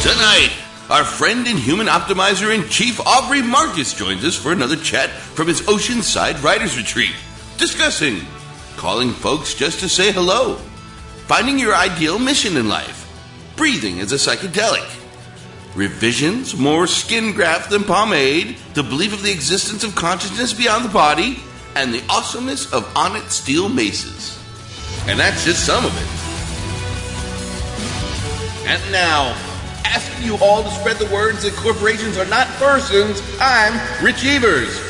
Tonight, our friend and human optimizer in chief Aubrey Marcus joins us for another chat from his Oceanside Writers Retreat, discussing calling folks just to say hello, finding your ideal mission in life, breathing as a psychedelic, revisions, more skin graft than pomade, the belief of the existence of consciousness beyond the body, and the awesomeness of Onnit steel maces. And that's just some of it. And now, asking you all to spread the words that corporations are not persons, I'm Rich Evers.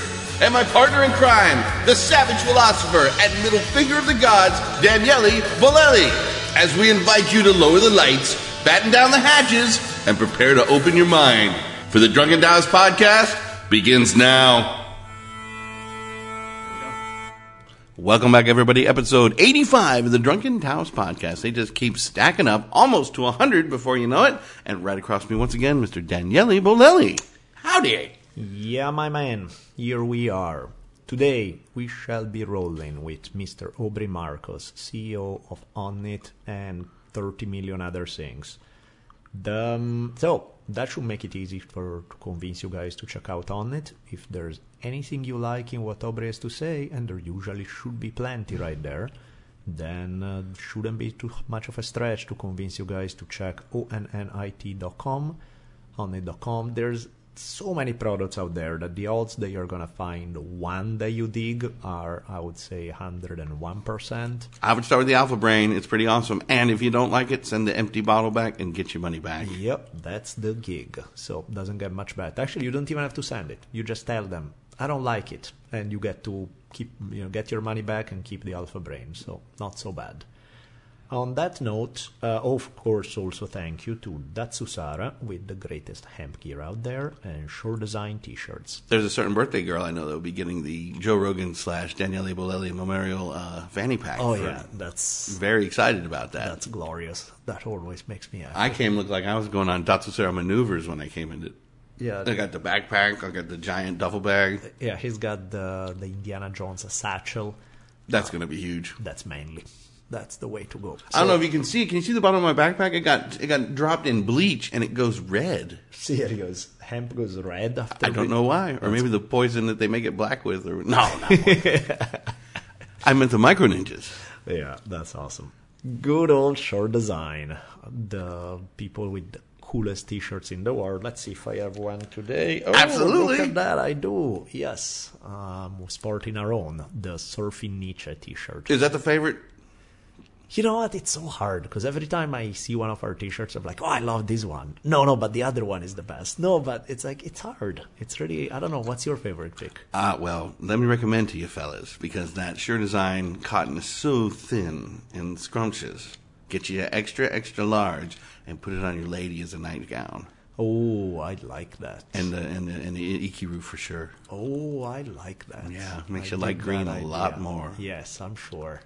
And my partner in crime, the savage philosopher and middle finger of the gods, Daniele Bolelli, as we invite you to lower the lights, batten down the hatches, and prepare to open your mind. For the Drunken Taoist podcast begins now. Welcome back, everybody. Episode 85 of the Drunken Taoist podcast. They just keep stacking up almost to 100 before you know it. And right across me, once again, Mr. Daniele Bolelli. Howdy. Yeah, my man, here we are. Today we shall be rolling with Mr. Aubrey Marcus, CEO of Onnit and 30 million other things. The, um, so that should make it easy for to convince you guys to check out Onnit. If there's anything you like in what Aubrey has to say, and there usually should be plenty right there, then uh, shouldn't be too much of a stretch to convince you guys to check onnit.com, onnit.com. There's so many products out there that the odds that you're gonna find one that you dig are, I would say, 101%. I would start with the Alpha Brain. It's pretty awesome. And if you don't like it, send the empty bottle back and get your money back. Yep, that's the gig. So doesn't get much better. Actually, you don't even have to send it. You just tell them, I don't like it, and you get to keep, you know, get your money back and keep the Alpha Brain. So not so bad. On that note, uh, of course, also thank you to Datsusara with the greatest hemp gear out there and Shore Design T-shirts. There's a certain birthday girl I know that will be getting the Joe Rogan slash Daniele Bolelli memorial uh, fanny pack. Oh yeah, that's Very excited about that. that's glorious. That always makes me happy. I came look like I was going on Datsusara maneuvers when I came in. Yeah, I got the backpack. I got the giant duffel bag. yeah. He's got the the Indiana Jones satchel. That's going to be huge. That's mainly. That's the way to go. I don't know if you can see. Can you see the bottom of my backpack? It got it got dropped in bleach and it goes red. See, here he goes. Hemp goes red after. I don't know why, or maybe the poison that they make it black with, or no, no. I meant the micro ninjas. Yeah, that's awesome. Good old short design. The people with coolest t-shirts in the world. Let's see if I have one today. Oh, Absolutely. Look at that, I do. Yes. Um, sporting our own. The Surfing Nietzsche t-shirt. Is that the favorite? You know what? It's so hard because every time I see one of our t-shirts, I'm like, oh, I love this one. No, no, but the other one is the best. No, but it's like, it's hard. It's really, I don't know. What's your favorite pick? Uh, well, let me recommend to you fellas because that sure design cotton is so thin and scrumptious. Get you a extra extra large and put it on your lady as a nightgown. Oh, I like that. And the and the, and the ikiru for sure. Oh, I like that. Yeah, makes I you like green a lot more. Yes, I'm sure.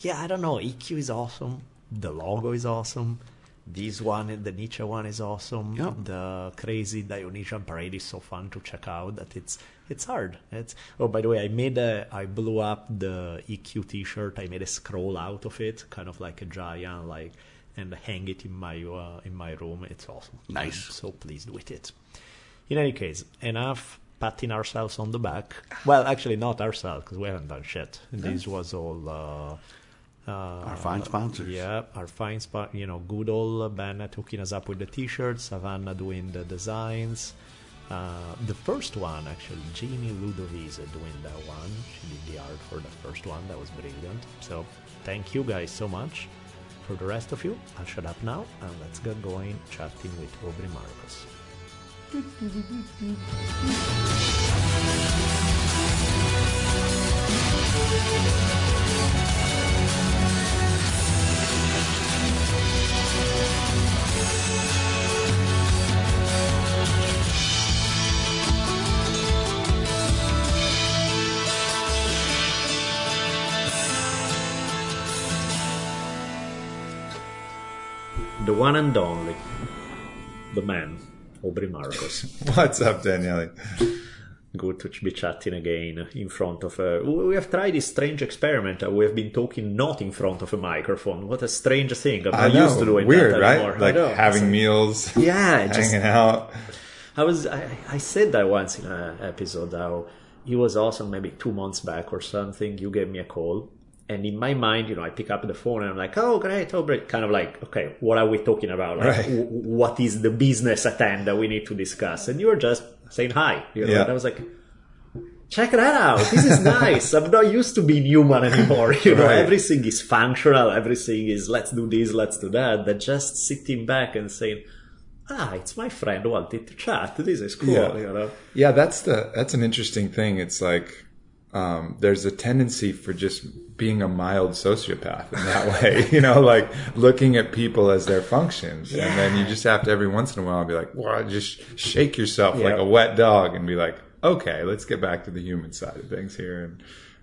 Yeah, I don't know. EQ is awesome. The logo is awesome. This one, the Nietzsche one, is awesome. Yep. The crazy Dionysian parade is so fun to check out. That it's it's hard. It's oh, by the way, I made a I blew up the EQ T-shirt. I made a scroll out of it, kind of like a giant, like, and hang it in my uh, in my room. It's awesome. Nice. I'm so pleased with it. In any case, enough patting ourselves on the back. Well, actually, not ourselves because we haven't done shit. This was all. Uh, uh, Our fine sponsors. Yeah, our fine spot. You know, good old Bennett hooking us up with the t-shirts, Savannah doing the designs. Uh, the first one, actually, Jeannie Ludovice doing that one. She did the art for the first one. That was brilliant. So, thank you guys so much. For the rest of you, I'll shut up now and let's get going chatting with Aubrey Marcus. the one and only, the man, Aubrey Marcus. What's up, Daniele? Good to be chatting again in front of a. We have tried this strange experiment. We have been talking not in front of a microphone. What a strange thing! I'm I not know, used to doing weird, that right? anymore. I Like having meals, Yeah, just hanging out. I was I, I said that once in an episode how it was awesome maybe two months back or something. You gave me a call, and in my mind, you know, I pick up the phone and I'm like, oh great, oh great, kind of like, okay, what are we talking about? Like, Right. w- what is the business at hand that we need to discuss? And you were just saying hi. You know, Yeah. and I was like. Check that out. This is nice. I'm not used to being human anymore. You know, Right. everything is functional. Everything is let's do this, let's do that. But just sitting back and saying, ah, it's my friend wanted to chat. This is cool. Yeah. You know, Yeah, that's the that's an interesting thing. It's like um, there's a tendency for just being a mild sociopath in that way. you know, like looking at people as their functions, and then you just have to every once in a while be like, well, just shake yourself like a wet dog and be like, okay, let's get back to the human side of things here and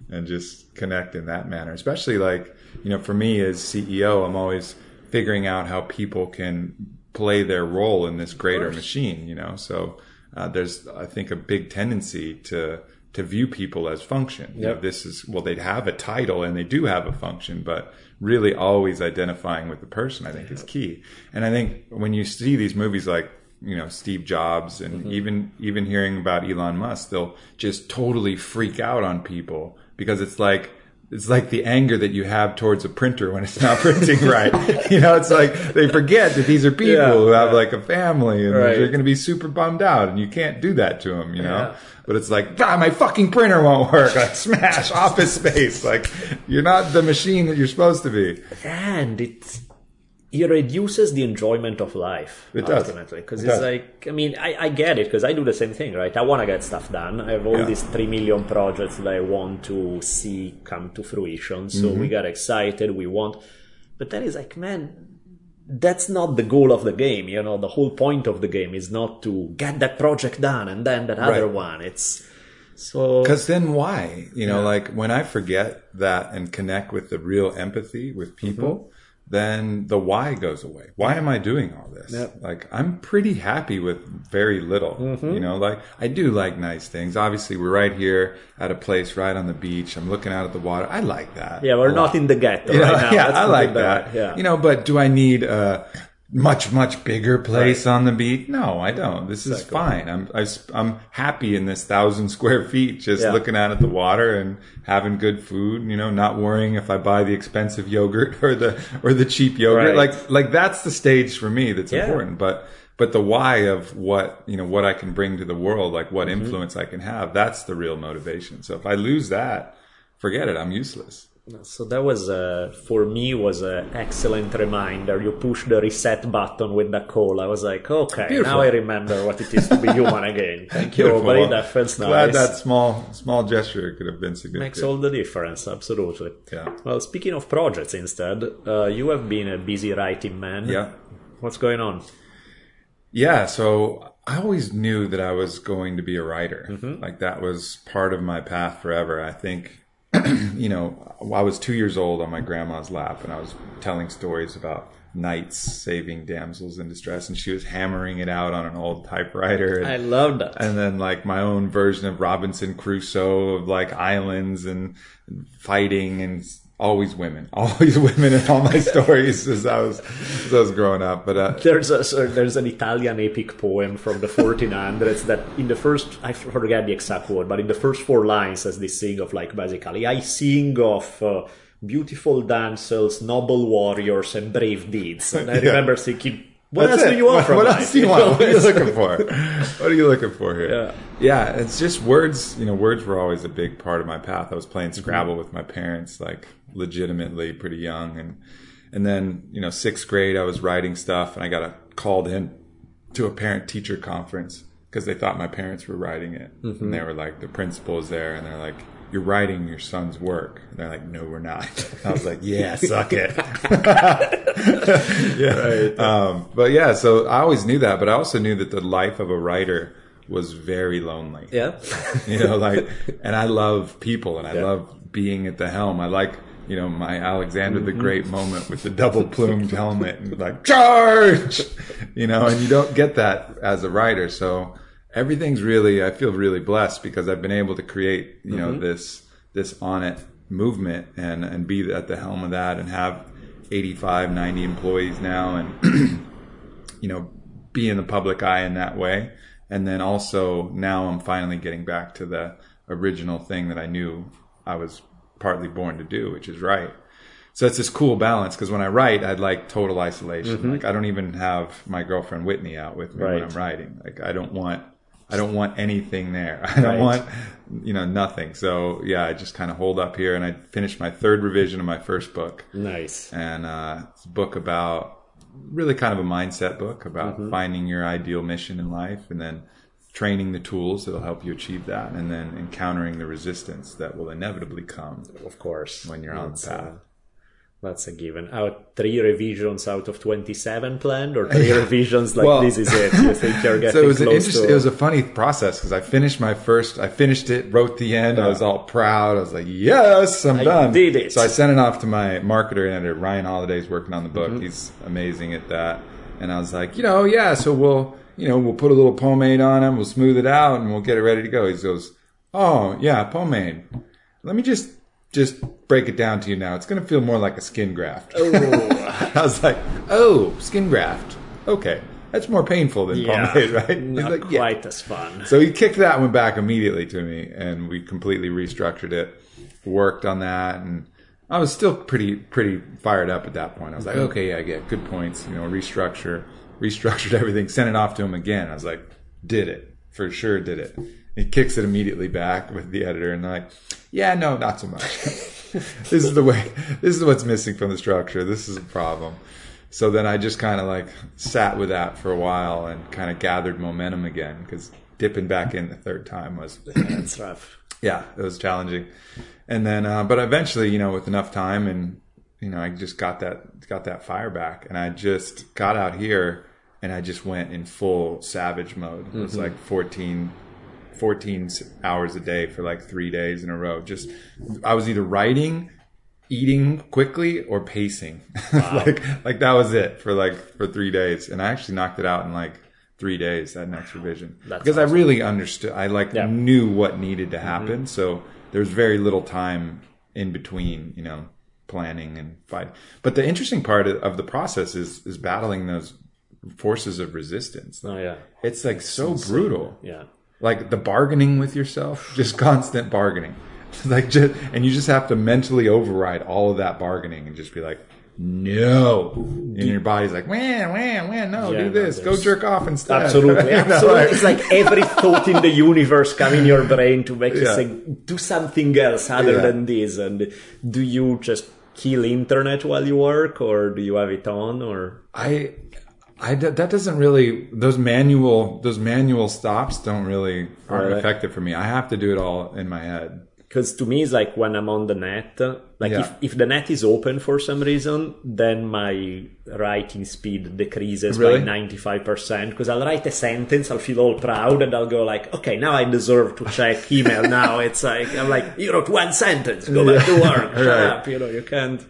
and just connect in that manner. Especially like you know, for me as CEO, I'm always figuring out how people can play their role in this greater machine. You know, so uh, there's I think a big tendency to to view people as function. You know, this is well, they'd have a title and they do have a function, but really always identifying with the person, I think, is key. And I think when you see these movies like you know Steve Jobs and mm-hmm. even even hearing about Elon Musk, they'll just totally freak out on people because it's like it's like the anger that you have towards a printer when it's not printing right. You know, it's like they forget that these are people Yeah, who have yeah. like a family and Right. they're going to be super bummed out, and you can't do that to them. You know, Yeah. but it's like, ah, my fucking printer won't work. Like smash office space. Like you're not the machine that you're supposed to be. and it it reduces the enjoyment of life It ultimately because It it's does. like I mean I, I get it because I do the same thing right I want to get stuff done I have all Yeah. these three million projects that I want to see come to fruition so Mm-hmm. we got excited we want but then it's like man that's not the goal of the game you know the whole point of the game is not to get that project done and then that other Right. one it's so Because then why? You know, like when I forget that and connect with the real empathy with people, then the why goes away. Why am I doing all this? Yep. Like I'm pretty happy with very little. Mm-hmm. You know, like I do like nice things. Obviously, we're right here at a place right on the beach. I'm looking out at the water. I like that. yeah we're not lot. in the ghetto You know, right now yeah, Let's I like that. yeah You know, but do I need a much much bigger place on the beach? No, I don't. This is Exactly. fine. I'm I, am happy in this thousand square feet, just Yeah. looking out at the water and having good food. You know, not worrying if I buy the expensive yogurt or the or the cheap yogurt. Right. Like like that's the stage for me that's Yeah. important. But but the why of what you know what I can bring to the world, like what Mm-hmm. influence I can have, that's the real motivation. So if I lose that, forget it. I'm useless. So that was uh, for me was an excellent reminder. You push the reset button with the call. I was like, okay, Beautiful. now I remember what it is to be human again. Thank you, buddy. That feels Glad that small small gesture could have been significant. Makes all the difference, absolutely. Yeah. Well, speaking of projects, instead, uh, you have been a busy writing man. Yeah. What's going on? Yeah, so I always knew that I was going to be a writer. Mm-hmm. Like that was part of my path forever. I think, you know, I was two years old on my grandma's lap and I was telling stories about knights saving damsels in distress and she was hammering it out on an old typewriter. And, I loved that. and then like my own version of Robinson Crusoe of like islands and fighting and always women, always women in all my stories as I was, as I was growing up. But, uh, There's a so there's an Italian epic poem from the 1400s that in the first I forget the exact word, but in the first four lines says this thing of like basically I sing of uh, beautiful damsels, noble warriors, and brave deeds. And I Yeah. remember thinking, what That's else it. do you want What, from what life? else do you want? What are you looking for? What are you looking for here? Yeah. yeah, it's just words. You know, words were always a big part of my path. I was playing Scrabble with my parents, like legitimately pretty young, and and then you know sixth grade, I was writing stuff, and I got a, called in to a parent teacher conference because they thought my parents were writing it, and they were like, the principal is there, and they're like. You're writing your son's work. And they're like, no, we're not. I was like, yeah, suck it. yeah. Um, but yeah, so I always knew that, but I also knew that the life of a writer was very lonely. Yeah. You know, like, and I love people and I Yeah. love being at the helm. I like you know my Alexander the mm-hmm. Great moment with the double plumed helmet and like charge, you know, and you don't get that as a writer. So everything's really I feel really blessed because I've been able to create you know mm-hmm. this this Onnit movement and and be at the helm of that and have 85 90 employees now and you know be in the public eye in that way. And then also now I'm finally getting back to the original thing that I knew I was partly born to do which is write so it's this cool balance because when I write I'd like total isolation like I don't even have my girlfriend Whitney out with me when I'm writing like I don't want I don't want anything there. I don't Right. want, you know, nothing. So yeah, I just kind of hold up here and I finished my third revision of my first book. Nice. And, uh, it's a book about really kind of a mindset book about Mm-hmm. finding your ideal mission in life and then training the tools that'll help you achieve that and then encountering the resistance that will inevitably come Of course. when you're on That's, the path. uh, that's a given. Out three revisions out of twenty-seven planned, or three revisions like Well- this is it. You think you're getting so it was an interesting, to? it was a funny process because I finished my first, I finished it, wrote the end. I was all proud. I was like, yes, I'm I done. did it. So I sent it off to my marketer and editor, Ryan Holiday's working on the book. Mm-hmm. He's amazing at that. And I was like, you know, yeah, so we'll, you know, we'll put a little pomade on him. We'll smooth it out and we'll get it ready to go. He goes, oh yeah, pomade. Let me just, just break it down to you now. It's going to feel more like a skin graft. Oh, I was like, oh, skin graft. Okay. That's more painful than yeah, pomade, right? Not like, yeah. quite as fun. So he kicked that one back immediately to me, and we completely restructured it, worked on that, and I was still pretty pretty fired up at that point. I was like, mm-hmm. okay, yeah, I get good points, you know, restructure, restructured everything, sent it off to him again. I was like, did it for sure, did it. He kicks it immediately back with the editor, and they're like, yeah, no, not so much. this is the way. This is what's missing from the structure. This is a problem. So then I just kind of like sat with that for a while and kind of gathered momentum again because dipping back in the third time was, That's rough. yeah, it was challenging. And then, uh, but eventually, you know, with enough time and, you know, I just got that, got that fire back and I just got out here and I just went in full savage mode. It was mm-hmm. like 14, 14 hours a day for like three days in a row. Just, I was either writing, eating quickly or pacing. like, like that was it for like, for three days. And I actually knocked it out in like three days, that next revision. That's because I really understood, I like Yeah. knew what needed to mm-hmm. happen. So there's very little time in between, you know, planning and fighting. But the interesting part of the process is, is battling those forces of resistance. Oh yeah, It's like so brutal yeah. like the bargaining with yourself, just constant bargaining. like just, and you just have to mentally override all of that bargaining and just be like, no. And your body's like, wham, wham, wham, no, Yeah, do no, this, go jerk off instead. Absolutely, absolutely. it's like every thought in the universe come in your brain to make you Yeah. say, do something else other Yeah. than this. And do you just kill internet while you work, or do you have it on, or I, I, that doesn't really, those manual, those manual stops don't really, aren't Right. effective for me. I have to do it all in my head. because to me it's like when I'm on the net, like Yeah. if, if the net is open for some reason, then my writing speed decreases Really? by 95% because I'll write a sentence, I'll feel all proud and I'll go like, okay, now I deserve to check email now. It's like, I'm like, you wrote one sentence, go back to work, shut Right. up, you know, you can't.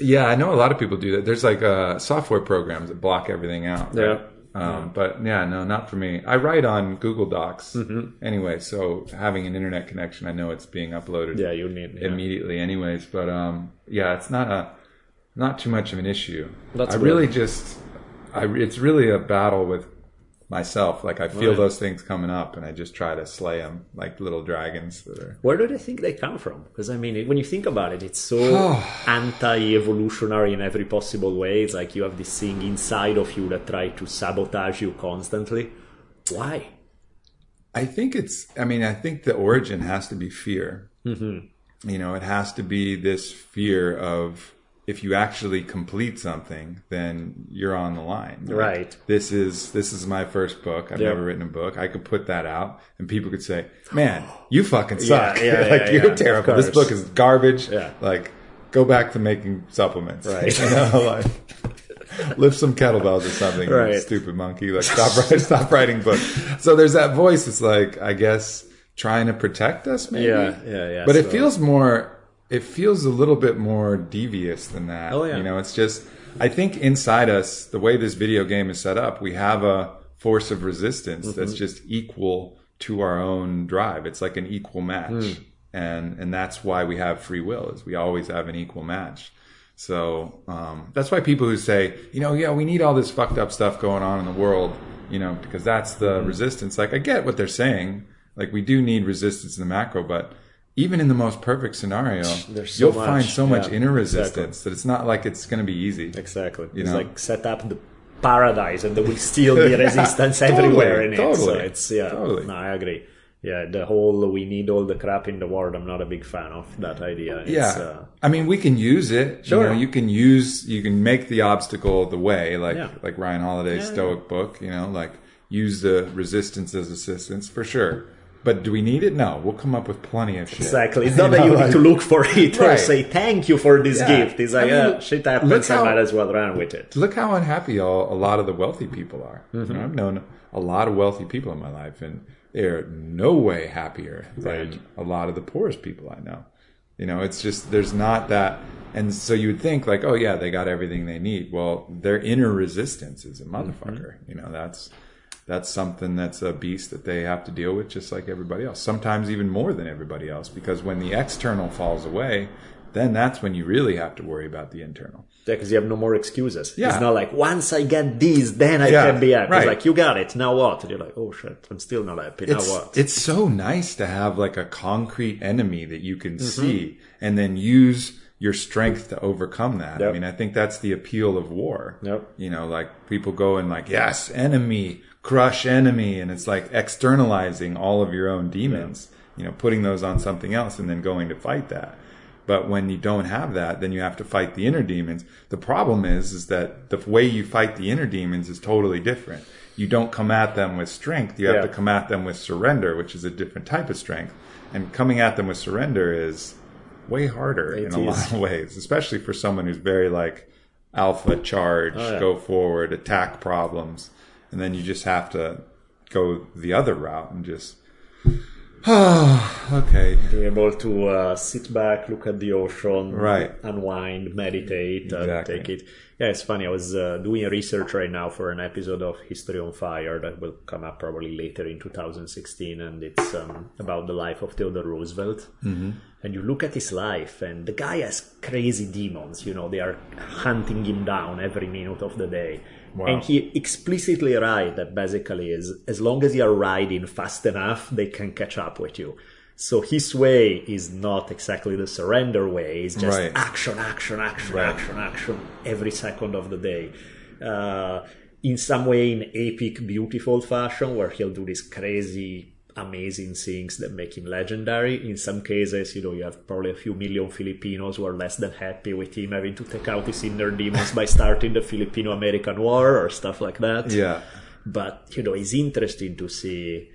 Yeah, I know a lot of people do that. There's like uh, software programs that block everything out. right? Yeah. Um, But yeah, no, not for me. I write on Google Docs Mm-hmm. anyway, so having an internet connection, I know it's being uploaded Yeah, you need, yeah. immediately, anyways. But um, yeah, it's not a not too much of an issue. That's I good. really just, I it's really a battle with myself. Like I feel Right. those things coming up, and I just try to slay them like little dragons that are. Where do they think they come from? Because I mean, when you think about it, it's so anti-evolutionary in every possible way. It's like you have this thing inside of you that tries to sabotage you constantly. Why? I think it's. I mean, I think the origin has to be fear. Mm-hmm. You know, it has to be this fear of if you actually complete something, then you're on the line. Like, Right. This is this is my first book. I've Yep. never written a book. I could put that out, and people could say, "Man, you fucking suck. Yeah, yeah, like yeah, you're terrible. This book is garbage. Yeah. Like, go back to making supplements. Right. you know, like." Lift some kettlebells or something, you Right. stupid monkey. Like stop writing, stop writing books. So there's that voice. It's like I guess trying to protect us, maybe. Yeah, yeah, yeah, But it feels more. It feels a little bit more devious than that. Oh, yeah. You know, it's just I think inside us, the way this video game is set up, we have a force of resistance Mm-hmm. that's just equal to our own drive. It's like an equal match. Hmm. And and that's why we have free will, is we always have an equal match. So um, that's why people who say, you know, yeah, we need all this fucked up stuff going on in the world, you know, because that's the Mm-hmm. resistance. Like, I get what they're saying. Like, we do need resistance in the macro, but even in the most perfect scenario, There's so you'll much, find so much inner resistance that it's not like it's going to be easy. Exactly. You it's know? like set up the paradise and there will still be resistance everywhere in it. So totally, it's yeah. totally. No, I agree. Yeah, the whole we need all the crap in the world. I'm not a big fan of that idea. It's, Yeah. Uh, I mean, we can use it. Sure. You know, you can use, you can make the obstacle the way, like, Yeah. like Ryan Holiday's Yeah, Stoic book, you know, like use the resistance as assistance for sure. But do we need it? No, we'll come up with plenty of shit. exactly. It's not You that know, you need like- to look for it or Right. say thank you for this Yeah. gift. It's like, I mean, shit happens. I might as well run with it. Look how unhappy all, a lot of the wealthy people are. Mm-hmm. You know, I've known a lot of wealthy people in my life, and they're no way happier than a lot of the poorest people I know. You know, it's just there's not that, and so you would think like, oh yeah, they got everything they need. Well, their inner resistance is a motherfucker. Mm-hmm. You know, that's that's something that's a beast that they have to deal with just like everybody else. Sometimes even more than everybody else, because when the external falls away, then that's when you really have to worry about the internal. Yeah, because you have no more excuses. Yeah. It's not like once I get these then I Yeah, can be happy. right. It's like you got it. Now what? And you're like, oh shit, I'm still not happy. it's, now what? It's so nice to have like a concrete enemy that you can Mm-hmm. see and then use your strength to overcome that. I mean, I think that's the appeal of war. Yep. You know, like people go and like, yes, enemy, crush enemy. And it's like externalizing all of your own demons, you know, putting those on something else and then going to fight that. But when you don't have that, then you have to fight the inner demons. The problem is, is that the way you fight the inner demons is totally different. You don't come at them with strength. You have Yeah. to come at them with surrender, which is a different type of strength. And coming at them with surrender is way harder in It a lot of ways, especially for someone who's very like alpha charge, Oh, yeah. go forward, attack problems. And then you just have to go the other route and just, okay. Being able to uh, sit back, look at the ocean, Right. unwind, meditate, uh, Exactly. take it. Yeah, it's funny. I was uh, doing research right now for an episode of History on Fire that will come up probably later in 2016, and it's um, about the life of Theodore Roosevelt. Mm-hmm. And you look at his life, and the guy has crazy demons. You know, they are hunting him down every minute of the day. Wow. And he explicitly write that basically is as long as you are riding fast enough, they can catch up with you. So his way is not exactly the surrender way. It's just Right. action, action, action, Right. action, action every second of the day. Uh, in some way, in epic, beautiful fashion, where he'll do these crazy, amazing things that make him legendary. In some cases, you know, you have probably a few million Filipinos who are less than happy with him having to take out his inner demons by starting the Filipino-American War or stuff like that Yeah. but you know it's interesting to see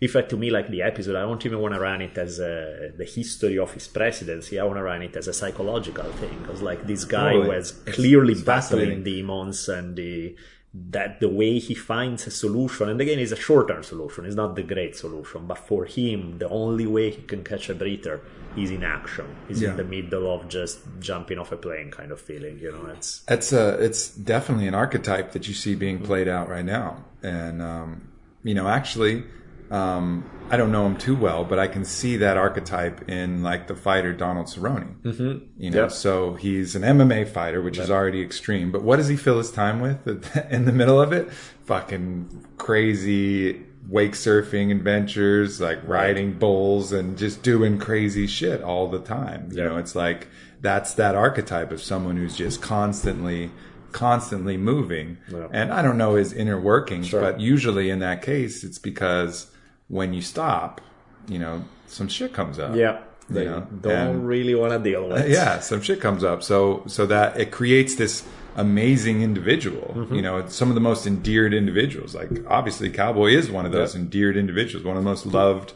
in fact to me like the episode i don't even want to run it as a, the history of his presidency i want to run it as a psychological thing because like this guy Totally. was clearly battling demons and the that the way he finds a solution and again it's a short-term solution it's not the great solution but for him the only way he can catch a breather is in action is Yeah. in the middle of just jumping off a plane kind of feeling you know it's It's a, it's definitely an archetype that you see being played out right now. And, um, you know, actually, um, I don't know him too well, but I can see that archetype in like the fighter Donald Cerrone. Mm-hmm. You know, Yep. so he's an MMA fighter, which is already extreme. But what does he fill his time with in the middle of it? Fucking crazy wake surfing adventures, like riding bulls and just doing crazy shit all the time. You Yeah. know, it's like that's that archetype of someone who's just constantly constantly moving Yeah. and i don't know his inner workings Sure. but usually in that case it's because when you stop you know some shit comes up. Yeah. They know, don't and- really want to deal with yeah some shit comes up. So so that it creates this amazing individual. Mm-hmm. you know it's some of the most endeared individuals. Like obviously cowboy is one of those Yeah. endeared individuals one of the most loved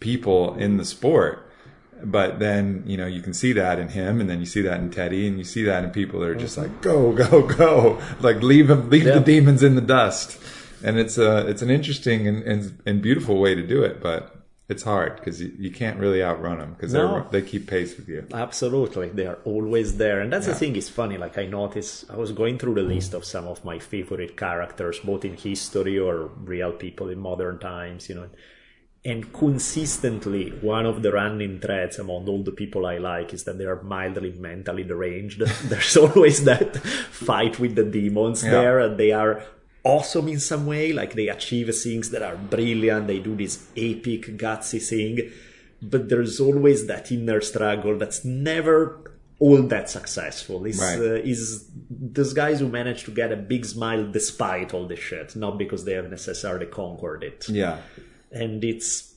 people in the sport. But then you know you can see that in him and then you see that in teddy and you see that in people that are just like go go go. Like leave him leave Yeah. the demons in the dust and it's a it's an interesting and, and, and beautiful way to do it but it's hard because you, you can't really outrun them because No. they keep pace with you. Absolutely, they are always there, and that's the thing. It's funny. Like I noticed, I was going through the list of some of my favorite characters, both in history or real people in modern times. You know, and consistently, one of the running threads among all the people I like is that they are mildly mentally deranged. There's always that fight with the demons Yeah. there, and they are awesome in some way. Like they achieve things that are brilliant. They do this epic, gutsy thing, but there's always that inner struggle that's never all that successful. Is Right. uh, is those guys who manage to get a big smile despite all the shit, not because they have necessarily conquered it Yeah, and it's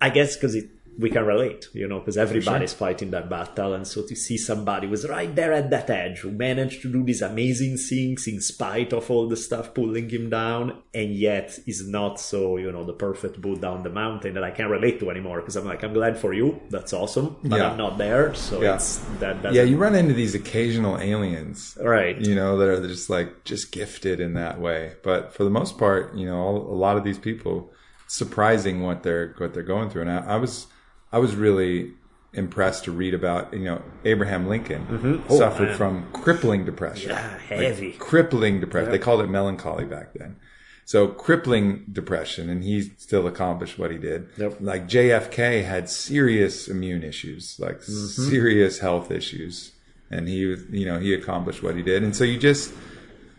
i guess because we can relate you know because everybody's fighting that battle and so to see somebody who's right there at that edge who managed to do these amazing things in spite of all the stuff pulling him down and yet is not so you know the perfect boot down the mountain that i can't relate to anymore because i'm like i'm glad for you that's awesome but Yeah. i'm not there so Yeah. it's that yeah. You run into these occasional aliens, right you know, that are just like just gifted in that way. But for the most part, you know, a lot of these people, surprising what they're what they're going through. And I, I was I was really impressed to read about you know Abraham Lincoln Oh, suffered man. from crippling depression. Yeah, Like, heavy. crippling depression. They called it melancholy back then. So crippling depression, and he still accomplished what he did. Yep. Like JFK had serious immune issues, like Mm-hmm. serious health issues, and he you know, he accomplished what he did. And so you just,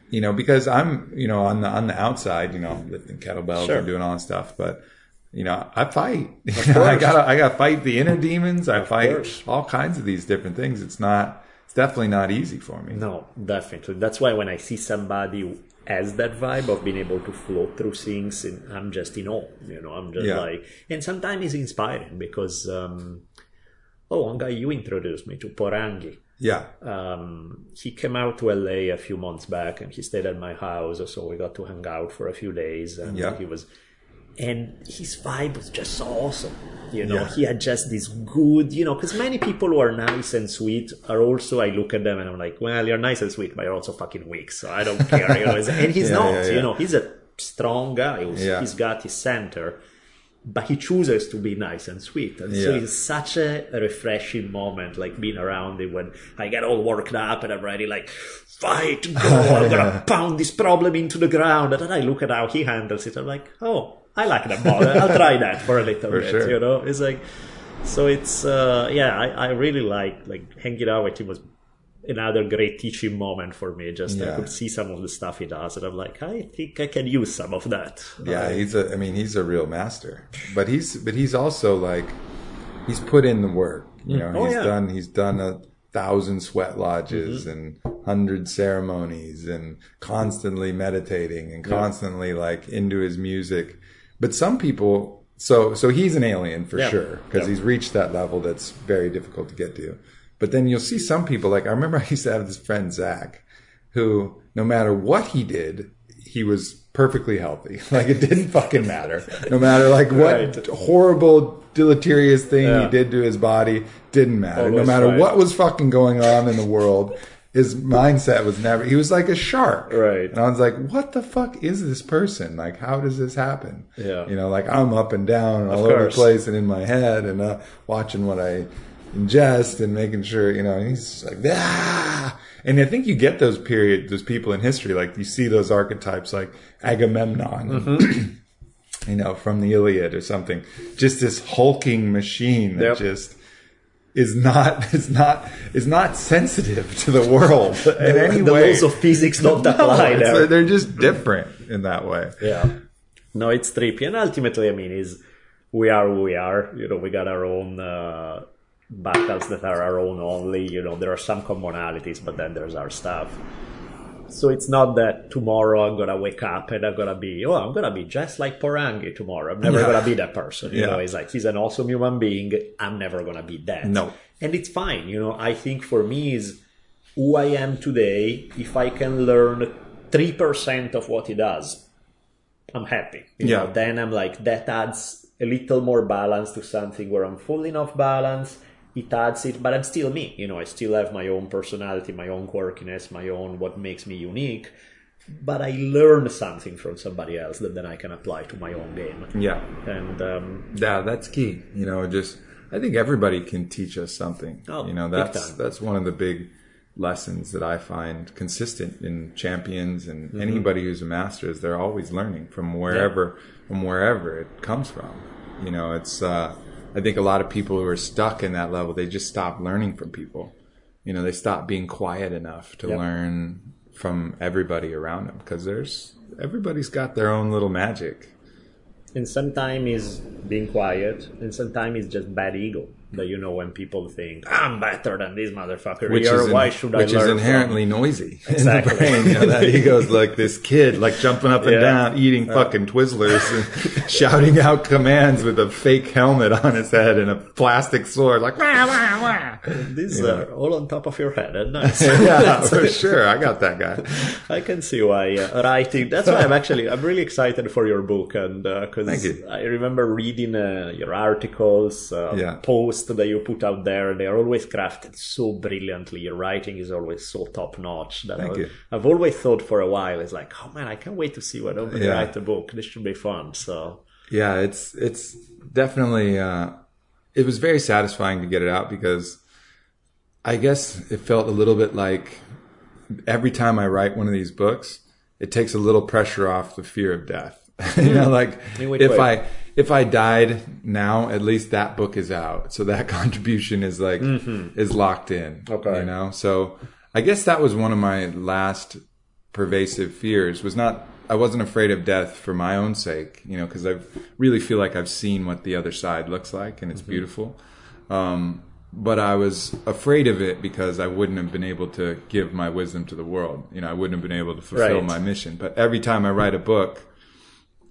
you know, because I'm, you know, on the on the outside, you know, lifting kettlebells Sure. and doing all that stuff, but you know, I fight. You know, I gotta, I gotta fight the inner demons. I fight course. all kinds of these different things. It's not, it's definitely not easy for me. No, definitely. That's why when I see somebody who has that vibe of being able to float through things, and I'm just in awe. You know, I'm just Yeah. like, and sometimes it's inspiring because, um, oh, one guy you introduced me to, Porangi. Yeah, Um, he came out to LA a few months back, and he stayed at my house, so we got to hang out for a few days, and Yeah. he was. And his vibe was just so awesome. You know, Yeah. he had just this good, you know, because many people who are nice and sweet are also, I look at them and I'm like, well, you're nice and sweet, but you're also fucking weak, so I don't care. You know, and he's Yeah, not, yeah, you know, he's a strong guy he's got his center, but he chooses to be nice and sweet. And so it's such a refreshing moment, like being around him when I get all worked up and I'm ready, like, fight, go, I'm gonna pound this problem into the ground. And then I look at how he handles it. I'm like, oh, I like that model. I'll try that for a little For bit, sure. you know? It's like, so it's, uh, yeah, I, I really like, like, hanging out with him was another great teaching moment for me. Just I could see some of the stuff he does, and I'm like, I think I can use some of that. yeah. He's a, I mean, he's a real master. But he's, but he's also like, he's put in the work. You know, Oh, he's yeah. done, he's done a thousand sweat lodges and hundred ceremonies and constantly meditating and constantly like into his music. But some people, so so he's an alien for Yeah. sure because Yeah. he's reached that level that's very difficult to get to. But then you'll see some people like I remember I used to have this friend Zach, who no matter what he did, he was perfectly healthy. Like it didn't fucking matter. No matter like what Right. horrible deleterious thing Yeah. he did to his body, didn't matter. no matter fine. what was fucking going on in the world. His mindset was never, he was like a shark. Right. And I was like, what the fuck is this person? Like, how does this happen? Yeah. You know, like I'm up and down and all over the place and in my head and uh, watching what I ingest and making sure, you know, he's like, ah. And I think you get those period, those people in history, like you see those archetypes like Agamemnon, Mm-hmm. you know, from the Iliad or something. Just this hulking machine that Yep. just is not is not is not sensitive to the world in any the way. laws of physics don't No, apply there. they're just different in that way. Yeah. No, it's trippy. And ultimately, I mean, is we are who we are. You know, we got our own uh, battles that are our own only. You know, there are some commonalities, but then there's our stuff. So it's not that tomorrow I'm gonna wake up and I'm gonna be, oh, I'm gonna be just like Porangi tomorrow. I'm never Yeah. gonna be that person. You Yeah. know, it's like he's an awesome human being. I'm never gonna be that. No. And it's fine. You know, I think for me is who I am today. If I can learn three percent of what he does, I'm happy. You Yeah. know, then I'm like that adds a little more balance to something where I'm full enough balance. It adds it, but I'm still me. You know, I still have my own personality, my own quirkiness, my own what makes me unique. but I learn something from somebody else that then I can apply to my own game. Yeah. And um, Yeah, that's key. You know, just I think everybody can teach us something. Oh, you know, that's that's one of the big lessons that I find consistent in champions and Mm-hmm. anybody who's a master is they're always learning from wherever from wherever it comes from. You know, it's uh I think a lot of people who are stuck in that level, they just stop learning from people. You know, they stop being quiet enough to Yep. learn from everybody around them because there's everybody's got their own little magic. and sometimes is being quiet, and sometimes it's just bad ego. That you know when people think I'm better than this motherfucker which here. is in- Why should I which is from inherently noisy Exactly. in the brain. You know, that ego's like this kid, like jumping up and Yeah. down, eating fucking Twizzlers, and shouting out commands with a fake helmet on his head and a plastic sword, like wah wah wah. These are all on top of your head. And nice. yeah, for sure. I got that guy. I can see why uh, writing. That's why I'm actually I'm really excited for your book, and because you. I remember reading uh, your articles, uh, Yeah. posts that you put out there. They are always crafted so brilliantly. Your writing is always so top notch. That Thank I, you. I've always thought for a while. It's like, oh man, I can't wait to see what I'm Yeah. write a book. This should be fun. So Yeah, it's it's definitely uh, it was very satisfying to get it out because I guess it felt a little bit like every time I write one of these books, it takes a little pressure off the fear of death. you know, like if way? I if I died now, at least that book is out, so that contribution is like is locked in. Okay. you know. So I guess that was one of my last pervasive fears was not I wasn't afraid of death for my own sake, you know, because I really feel like I've seen what the other side looks like and it's beautiful. Um, but I was afraid of it because I wouldn't have been able to give my wisdom to the world. You know, I wouldn't have been able to fulfill Right. my mission. But every time I write a book,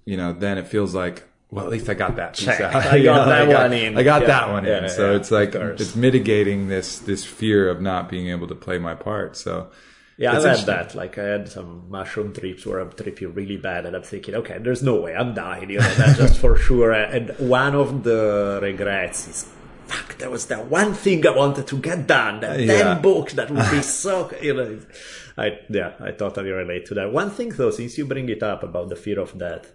you know, then it feels like, well, at least I got that Check. out. I got that I got, one in. I got Yeah. that one Yeah, in. So yeah, it's like it's mitigating this this fear of not being able to play my part. So Yeah, I've had that. Like I had some mushroom trips where I'm tripping really bad, and I'm thinking, okay, there's no way I'm dying. You know, that's just for sure. And one of the regrets is, fuck, there was that one thing I wanted to get done. That Yeah. damn book that would be so. You know, I yeah, I totally relate to that. One thing though, since you bring it up about the fear of death.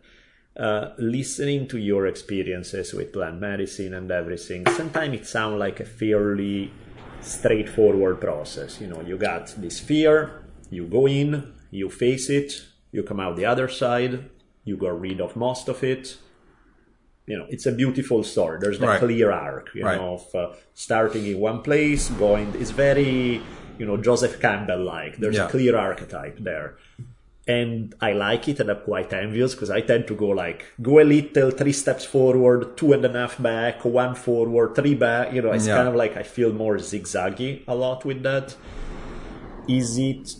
Uh, listening to your experiences with plant medicine and everything, sometimes it sounds like a fairly straightforward process. You know, you got this fear, you go in, you face it, you come out the other side, you got rid of most of it. You know, it's a beautiful story. There's the Right. clear arc, you Right. know, of uh, starting in one place, going. It's very, you know, Joseph Campbell like. There's Yeah. a clear archetype there. And I like it, and I'm quite envious because I tend to go like go a little, three steps forward, two and a half back, one forward, three back. You know, it's Yeah. kind of like I feel more zigzaggy a lot with that. Is it?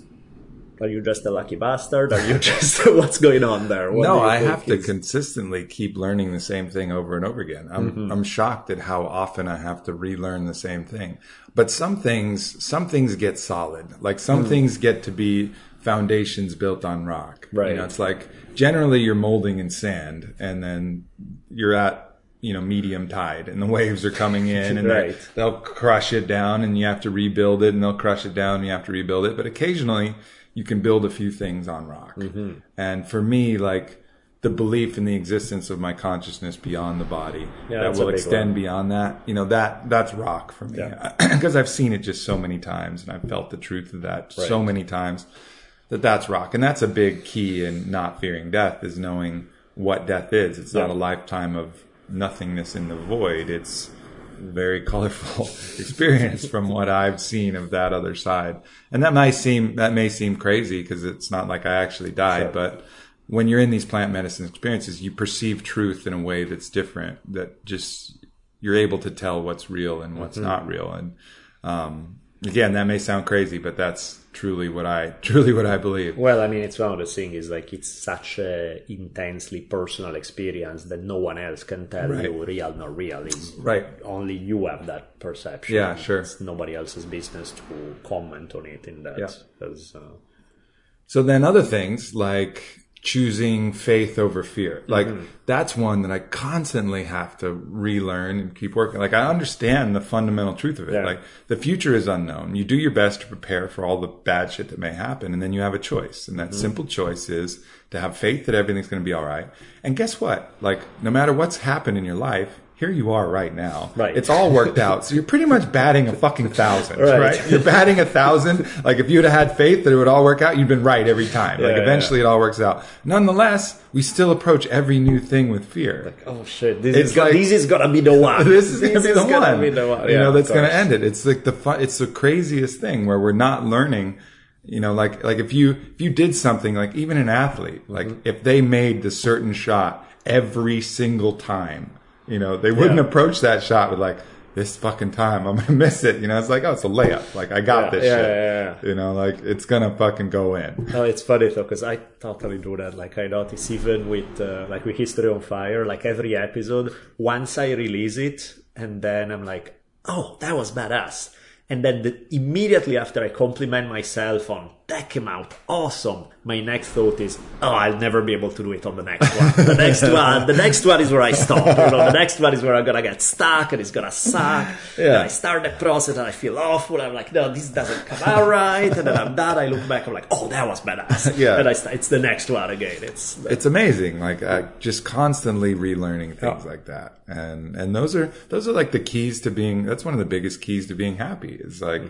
Are you just a lucky bastard? Are you just what's going on there? What no, I have to is- consistently keep learning the same thing over and over again. I'm Mm-hmm. I'm shocked at how often I have to relearn the same thing. But some things some things get solid. Like some things get to be foundations built on rock. Right. You know, it's like generally you're molding in sand and then you're at you know medium tide and the waves are coming in and Right. they'll crush it down and you have to rebuild it and they'll crush it down and you have to rebuild it but occasionally you can build a few things on rock Mm-hmm. and for me like the belief in the existence of my consciousness beyond the body Yeah, that will extend one. beyond that you know that that's rock for me Yeah. because i've seen it just so many times and i've felt the truth of that so many times that that's rock and that's a big key in not fearing death is knowing what death is it's not a lifetime of nothingness in the void it's a very colorful experience from what I've seen of that other side. And that might seem that may seem crazy because it's not like I actually died, Sure. but when you're in these plant medicine experiences, you perceive truth in a way that's different. That just you're able to tell what's real and what's not real. And um, again, that may sound crazy, but that's truly what I truly what I believe. Well, I mean, it's one of the things is like it's such a intensely personal experience that no one else can tell Right. you real nor real. It's Right. only you have that perception. Yeah, sure. It's nobody else's business to comment on it in that. Yeah. 'cause, uh, So then other things like choosing faith over fear. Like mm-hmm. that's one that I constantly have to relearn and keep working. Like I understand the fundamental truth of it. Yeah. Like the future is unknown. You do your best to prepare for all the bad shit that may happen and then you have a choice. And that mm-hmm. simple choice is to have faith that everything's going to be all right. And guess what? Like no matter what's happened in your life, here you are right now. Right. It's all worked out. So you're pretty much batting a fucking thousand, Right. right? You're batting a thousand. Like if you'd have had faith that it would all work out, you'd been right every time. Like Yeah, eventually it all works out. Nonetheless, we still approach every new thing with fear. Like, oh shit! This is like- this is gonna be the one. this is gonna be the gonna one. be the one. You Yeah, know, that's gonna end it. It's like the fun, it's the craziest thing where we're not learning. You know, like like if you if you did something like even an athlete, like Mm-hmm. if they made the certain shot every single time, you know, they wouldn't Yeah. approach that shot with like this fucking time I'm gonna miss it. You know, it's like oh, it's a layup. Like I got Yeah, this yeah, shit. yeah, yeah. You know, like it's gonna fucking go in. No, it's funny though, because I totally do that. Like I notice even with uh, like with History on Fire, like every episode, once I release it, and then I'm like, oh, that was badass. And then the, immediately after I compliment myself on that came out awesome, my next thought is, oh, I'll never be able to do it on the next one. The next one, the next one is where I stop. You know, the next one is where I'm gonna get stuck and it's gonna suck. Yeah. And I start the process and I feel awful. I'm like, no, this doesn't come out right. And then I'm done. I look back. I'm like, oh, that was badass. Yeah. And I start, it's the next one again. It's it's amazing like uh, just constantly relearning things like that and and those are those are like the keys to being that's one of the biggest keys to being happy is like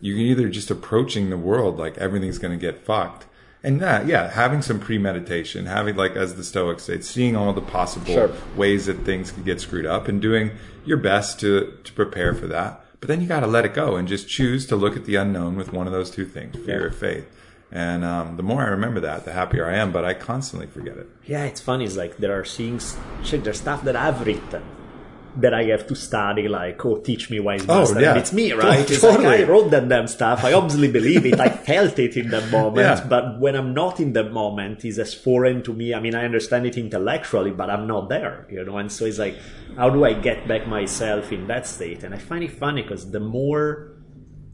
you can either just approaching the world like everything's going to get fucked and that yeah having some premeditation having like as the stoics say seeing all the possible Sure. ways that things could get screwed up and doing your best to to prepare for that but then you got to let it go and just choose to look at the unknown with one of those two things fear Yeah. or faith and um, the more I remember that, the happier I am. But I constantly forget it. yeah, it's funny. It's like there are things, shit, there's stuff that I've written that I have to study. Like, oh, teach me wise Oh, master. yeah. And it's me, right? It's like I wrote that damn stuff. I obviously believe it. I felt it in that moment. Yeah. But when I'm not in that moment, it's as foreign to me. I mean, I understand it intellectually, but I'm not there, you know. And so it's like, how do I get back myself in that state? And I find it funny because the more,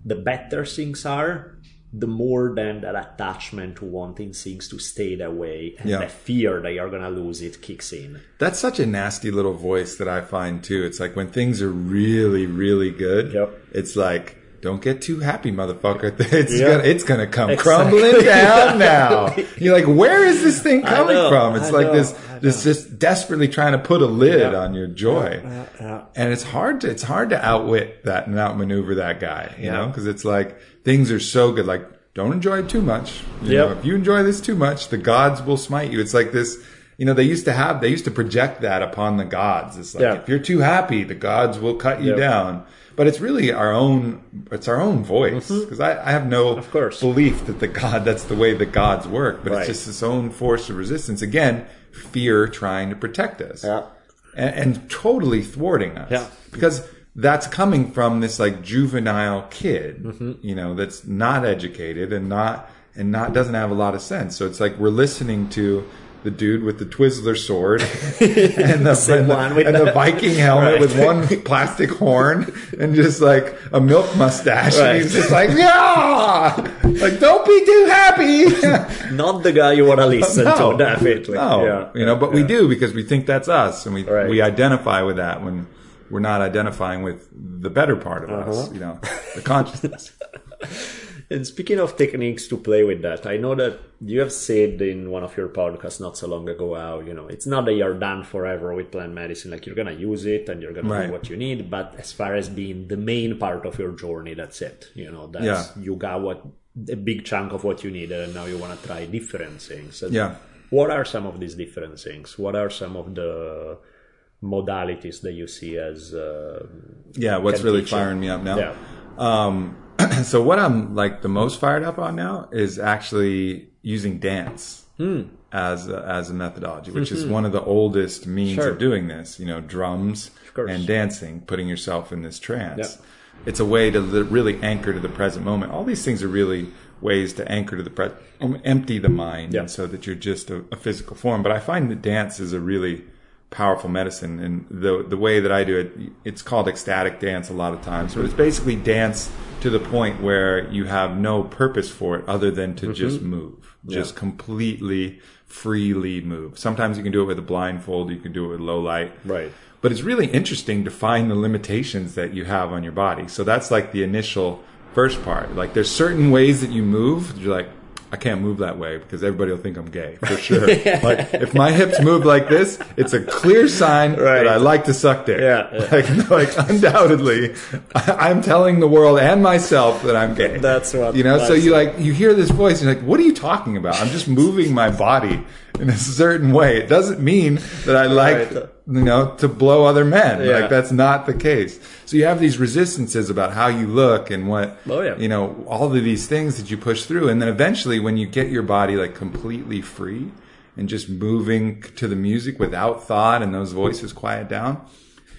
the better things are, the more then that attachment to wanting things to stay that way and Yeah. the fear that you're gonna lose it kicks in. That's such a nasty little voice that I find too. It's like when things are really, really good. Yep. It's like, don't get too happy, motherfucker. It's Yeah. gonna, it's gonna come Exactly. crumbling down now. You're like, where is this thing coming know, from? It's I like know, this, this just desperately trying to put a lid Yeah. on your joy. Yeah, yeah. And it's hard to, it's hard to outwit that and outmaneuver that guy, you know, cause it's like things are so good. Like, don't enjoy it too much. You Yep. know, if you enjoy this too much, the gods will smite you. It's like this, you know, they used to have, they used to project that upon the gods. It's like, Yeah. if you're too happy, the gods will cut you Yep. down. But it's really our own, it's our own voice. Because I, I have no Mm-hmm. Of course. belief that the God, that's the way the gods work. But Right. it's just its own force of resistance. Again, fear trying to protect us Yeah. and, and totally thwarting us. Yeah. Because that's coming from this like juvenile kid, Mm-hmm. you know, that's not educated and not and not doesn't have a lot of sense. So it's like we're listening to the dude with the Twizzler sword and the, Same and the, with and the the- Viking helmet Right. with one plastic horn and just like a milk mustache. Right. And he's just like, yeah, like don't be too happy. Not the guy you want to listen No. to, definitely. No, Yeah. you know, but we do because we think that's us, and we Right. we identify with that when we're not identifying with the better part of Uh-huh. us. You know, the consciousness. And speaking of techniques to play with that, I know that you have said in one of your podcasts not so long ago how, you know, it's not that you're done forever with plant medicine, like you're going to use it and you're going Right. to do what you need, but as far as being the main part of your journey, that's it. You know, that's, Yeah. you got what, a big chunk of what you need and now you want to try different things. And Yeah. What are some of these different things? What are some of the modalities that you see as, uh, Yeah, what's really teach you. firing me up now? yeah. Um, so what I'm like the most fired up on now is actually using dance Hmm. as a, as a methodology, which is one of the oldest means Sure. of doing this. You know, drums and dancing, putting yourself in this trance. It's a way to li- really anchor to the present moment. All these things are really ways to anchor to the present, empty the mind, and so that you're just a, a physical form. But I find that dance is a really powerful medicine. And the the way that I do it, it's called ecstatic dance a lot of times. But it's mm-hmm. basically dance to the point where you have no purpose for it other than to mm-hmm. just move, just completely freely move. Sometimes you can do it with a blindfold. You can do it with low light. Right. But it's really interesting to find the limitations that you have on your body. So that's like the initial first part. Like there's certain ways that you move. You're like, I can't move that way because everybody will think I'm gay for sure. Like if my hips move like this, it's a clear sign Right. that I like to suck dick. Yeah, yeah. Like, like undoubtedly, I- I'm telling the world and myself that I'm gay. That's what- you know. So you like you hear this voice, and you're like, what are you talking about? I'm just moving my body in a certain way. It doesn't mean that I like Right. You know to blow other men. Yeah. Like that's not the case. So you have these resistances about how you look and what Oh, yeah. you know all of these things that you push through, and then eventually when you get your body like completely free and just moving to the music without thought, and those voices quiet down,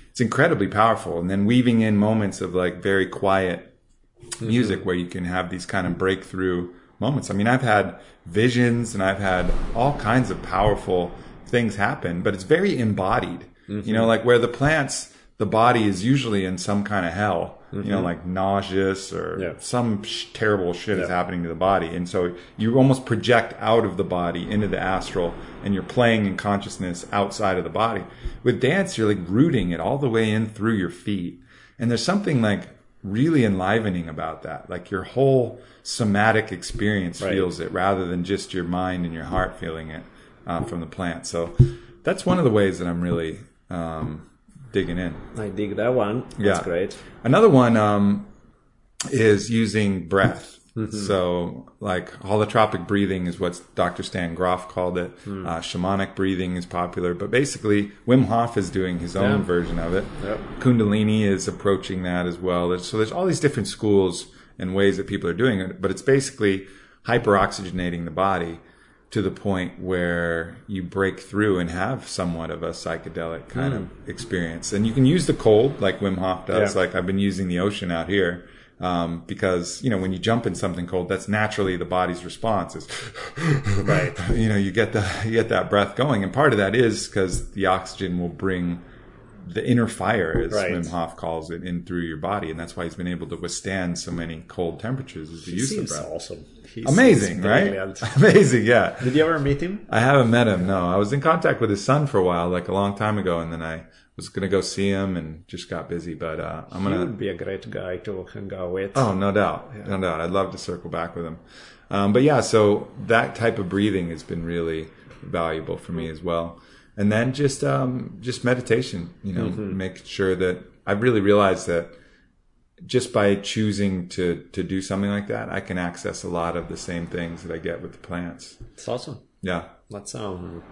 it's incredibly powerful. And then weaving in moments of like very quiet mm-hmm. music where you can have these kind of breakthrough moments. I mean, I've had visions and I've had all kinds of powerful things happen, but it's very embodied. You know, mm-hmm. like where the plants, the body is usually in some kind of hell, you know, mm-hmm. like nauseous or Yeah. some sh- terrible shit is happening to the body. And so you almost project out of the body into the astral and you're playing in consciousness outside of the body. With dance, you're like rooting it all the way in through your feet. And there's something like really enlivening about that. Like your whole somatic experience Right. feels it rather than just your mind and your heart feeling it uh, from the plant. So that's one of the ways that I'm really um, digging in. I dig that one. Yeah. That's great. Another one um, is using breath. Mm-hmm. So, like holotropic breathing is what Dr. Stan Grof called it. Hmm. Uh, shamanic breathing is popular, but basically Wim Hof is doing his own Yeah. version of it. Yep. Kundalini is approaching that as well. So there's all these different schools and ways that people are doing it, but it's basically hyperoxygenating the body to the point where you break through and have somewhat of a psychedelic kind of experience. And you can use the cold like Wim Hof does. Yeah. Like I've been using the ocean out here. Um, because you know when you jump in something cold, that's naturally the body's response is, Right. you know, you get the you get that breath going, and part of that is because the oxygen will bring the inner fire, as Right. Wim Hof calls it, in through your body, and that's why he's been able to withstand so many cold temperatures. Is the He use of breath. awesome. He Amazing, right? Amazing, yeah. Did you ever meet him? I haven't met him. No, I was in contact with his son for a while, like a long time ago, and then I was gonna go see him and just got busy. But uh, I'm He gonna. would be a great guy to hang out with. Oh, no doubt, no doubt. I'd love to circle back with him. Um, but yeah, so that type of breathing has been really valuable for me as well. And then just um, just meditation, you know, make sure that I've really realized that just by choosing to to do something like that, I can access a lot of the same things that I get with the plants. It's awesome. Yeah, That um, sounds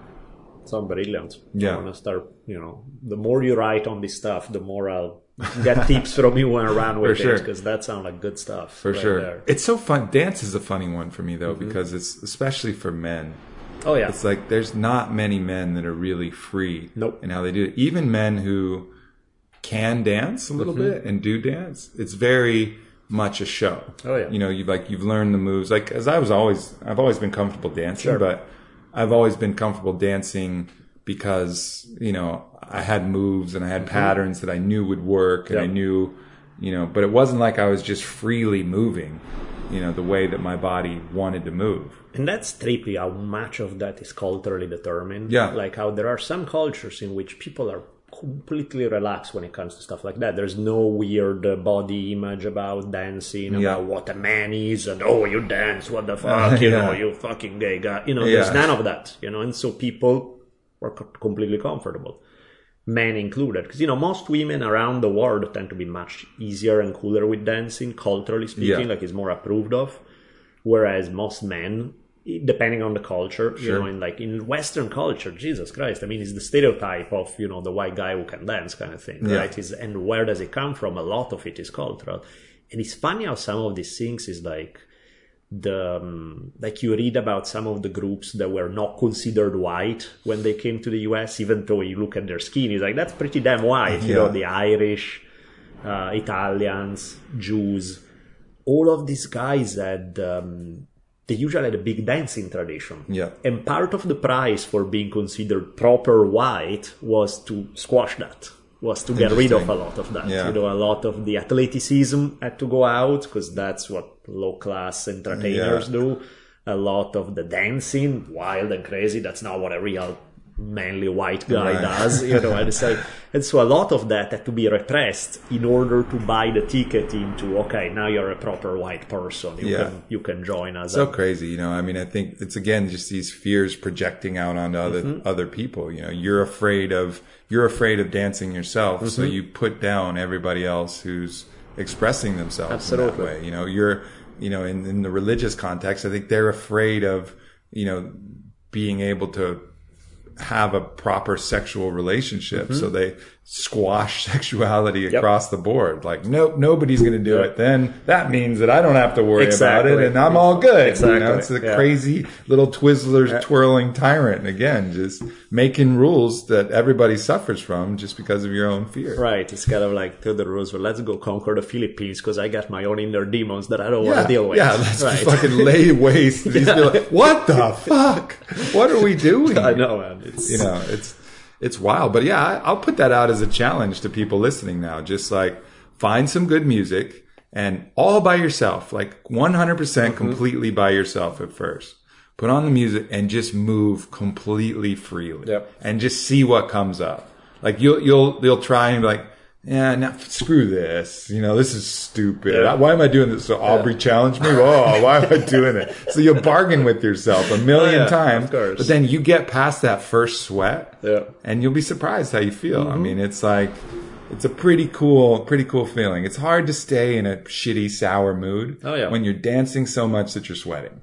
sound brilliant. Yeah. I want to start. You know, the more you write on this stuff, the more I'll get tips from you and run with sure. it because that sounds like good stuff. for right sure. there. It's so fun. Dance is a funny one for me though mm-hmm. because it's especially for men. Oh yeah. It's like there's not many men that are really free Nope. in how they do it. Even men who can dance a little Mm-hmm. bit and do dance, it's very much a show. Oh, yeah. You know, you've like you've learned the moves. Like as I was always, I've always been comfortable dancing, Sure. but I've always been comfortable dancing because you know I had moves and I had patterns that I knew would work, and I Mm-hmm. Knew, you know. But it wasn't like I was just freely moving, you know, the way that my body wanted to move. And that's trippy how much of that is culturally determined. Yeah. Like how there are some cultures in which people are completely relaxed when it comes to stuff like that. There's no weird uh, body image about dancing, Yeah. about what a man is, and oh, you dance, what the fuck, you know, you fucking gay guy. You know, Yeah. there's none of that, you know, and so people are co- completely comfortable. Men included, because you know most women around the world tend to be much easier and cooler with dancing, culturally speaking, Yeah. like it's more approved of whereas most men depending on the culture you know in like in western culture jesus christ i mean it's the stereotype of you know the white guy who can dance kind of thing Yeah. right? Is and where does it come from? A lot of it is cultural. And it's funny how some of these things is like the um, like you read about some of the groups that were not considered white when they came to the us even though you look at their skin it's like that's pretty damn white you know the irish uh, italians jews. All of these guys had um, they usually had a big dancing tradition. Yeah. And part of the price for being considered proper white was to squash that, was to get rid of a lot of that. Yeah. You know, a lot of the athleticism had to go out because that's what low class entertainers Yeah. do. A lot of the dancing, wild and crazy, that's not what a real manly white guy Right. does, you know, and so, and so a lot of that had to be repressed in order to buy the ticket into, okay, now you're a proper white person. You Yeah. can, you can join us. so crazy you know i mean i think it's again just these fears projecting out onto other Mm-hmm. other people you know you're afraid of you're afraid of dancing yourself so Mm-hmm. you put down everybody else who's expressing themselves in Absolutely. that way you know you're you know in, in the religious context i think they're afraid of you know being able to have a proper sexual relationship. Mm-hmm. So they squash sexuality across the board like nope nobody's going to do Yep. it then that means that i don't have to worry about it and i'm all good you know, it's a Yeah. crazy little Twizzlers twirling tyrant again, just making rules that everybody suffers from just because of your own fear. Right, it's kind of like Theodore Roosevelt. Let's go conquer the Philippines because I got my own inner demons that I don't want to deal with. yeah, let's right. fucking lay waste these people. Like, what the fuck? What are we doing? I know, man. It's You know, it's it's wild. But yeah, I- I'll put that out as a challenge to people listening now. Just like find some good music and all by yourself, like 100% Mm-hmm. completely by yourself at first. Put on the music and just move completely freely. Yep. And just see what comes up. Like you'll you'll you'll try and be like, yeah, now screw this. You know, this is stupid. Yeah. Why am I doing this? So Aubrey challenged me. Oh, why am I doing it? So you bargain with yourself a million Oh, yeah, times. But then you get past that first sweat Yeah. and you'll be surprised how you feel. Mm-hmm. I mean, it's like it's a pretty cool, pretty cool feeling. It's hard to stay in a shitty, sour mood Oh, yeah. when you're dancing so much that you're sweating.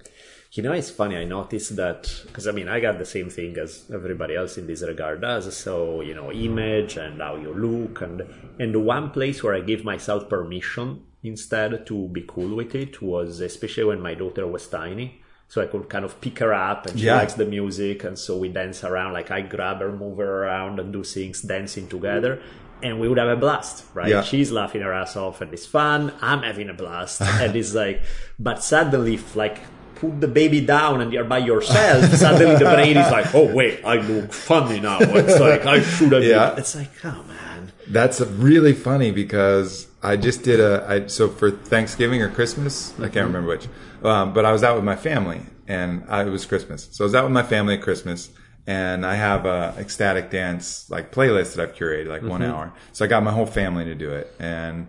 You know, it's funny. I noticed that because I mean, I got the same thing as everybody else in this regard does. So you know, image and how you look, and and the one place where I gave myself permission instead to be cool with it was especially when my daughter was tiny. So I could kind of pick her up, and she Yeah. likes the music, and so we dance around. Like I grab her, move her around, and do things dancing together. And we would have a blast, right? Yeah. She's laughing her ass off, and it's fun. I'm having a blast, and it's like, but suddenly, like, put the baby down and you're by yourself, suddenly the brain is like, oh wait, I look funny now. It's like I should have. Yeah. It's like, oh man. That's really funny because I just did a I, so for Thanksgiving or Christmas I can't remember which, um, but I was out with my family and I, it was Christmas, so I was out with my family at Christmas and I have a ecstatic dance like playlist that I've curated like one hour, so I got my whole family to do it and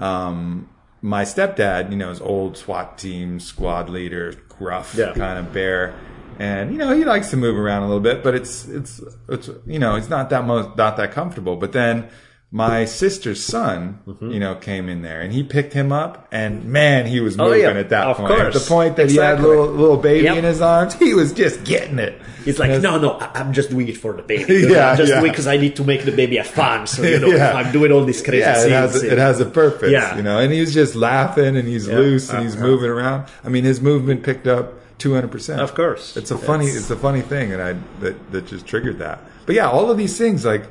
um, my stepdad, you know, is old SWAT team squad leader, gruff Yeah. kind of bear. And you know he likes to move around a little bit, but it's it's it's you know it's not that most not that comfortable. But then my sister's son, Mm-hmm. you know, came in there and he picked him up, and man, he was Oh, moving yeah. at that Of point. At the point that he had Exactly. little little baby Yep. in his arms, he was just getting it. It's like, no, no, I'm just doing it for the baby. You know, Yeah, I'm just yeah. doing because I need to make the baby a fun. So, you know, Yeah. I'm doing all these crazy yeah, it things. has it has a purpose, Yeah. you know. And he's just laughing and he's loose and he's Uh-huh. moving around. I mean, his movement picked up two hundred percent. Of course. it's a funny it's a funny thing, and I that that just triggered that. But yeah, all of these things like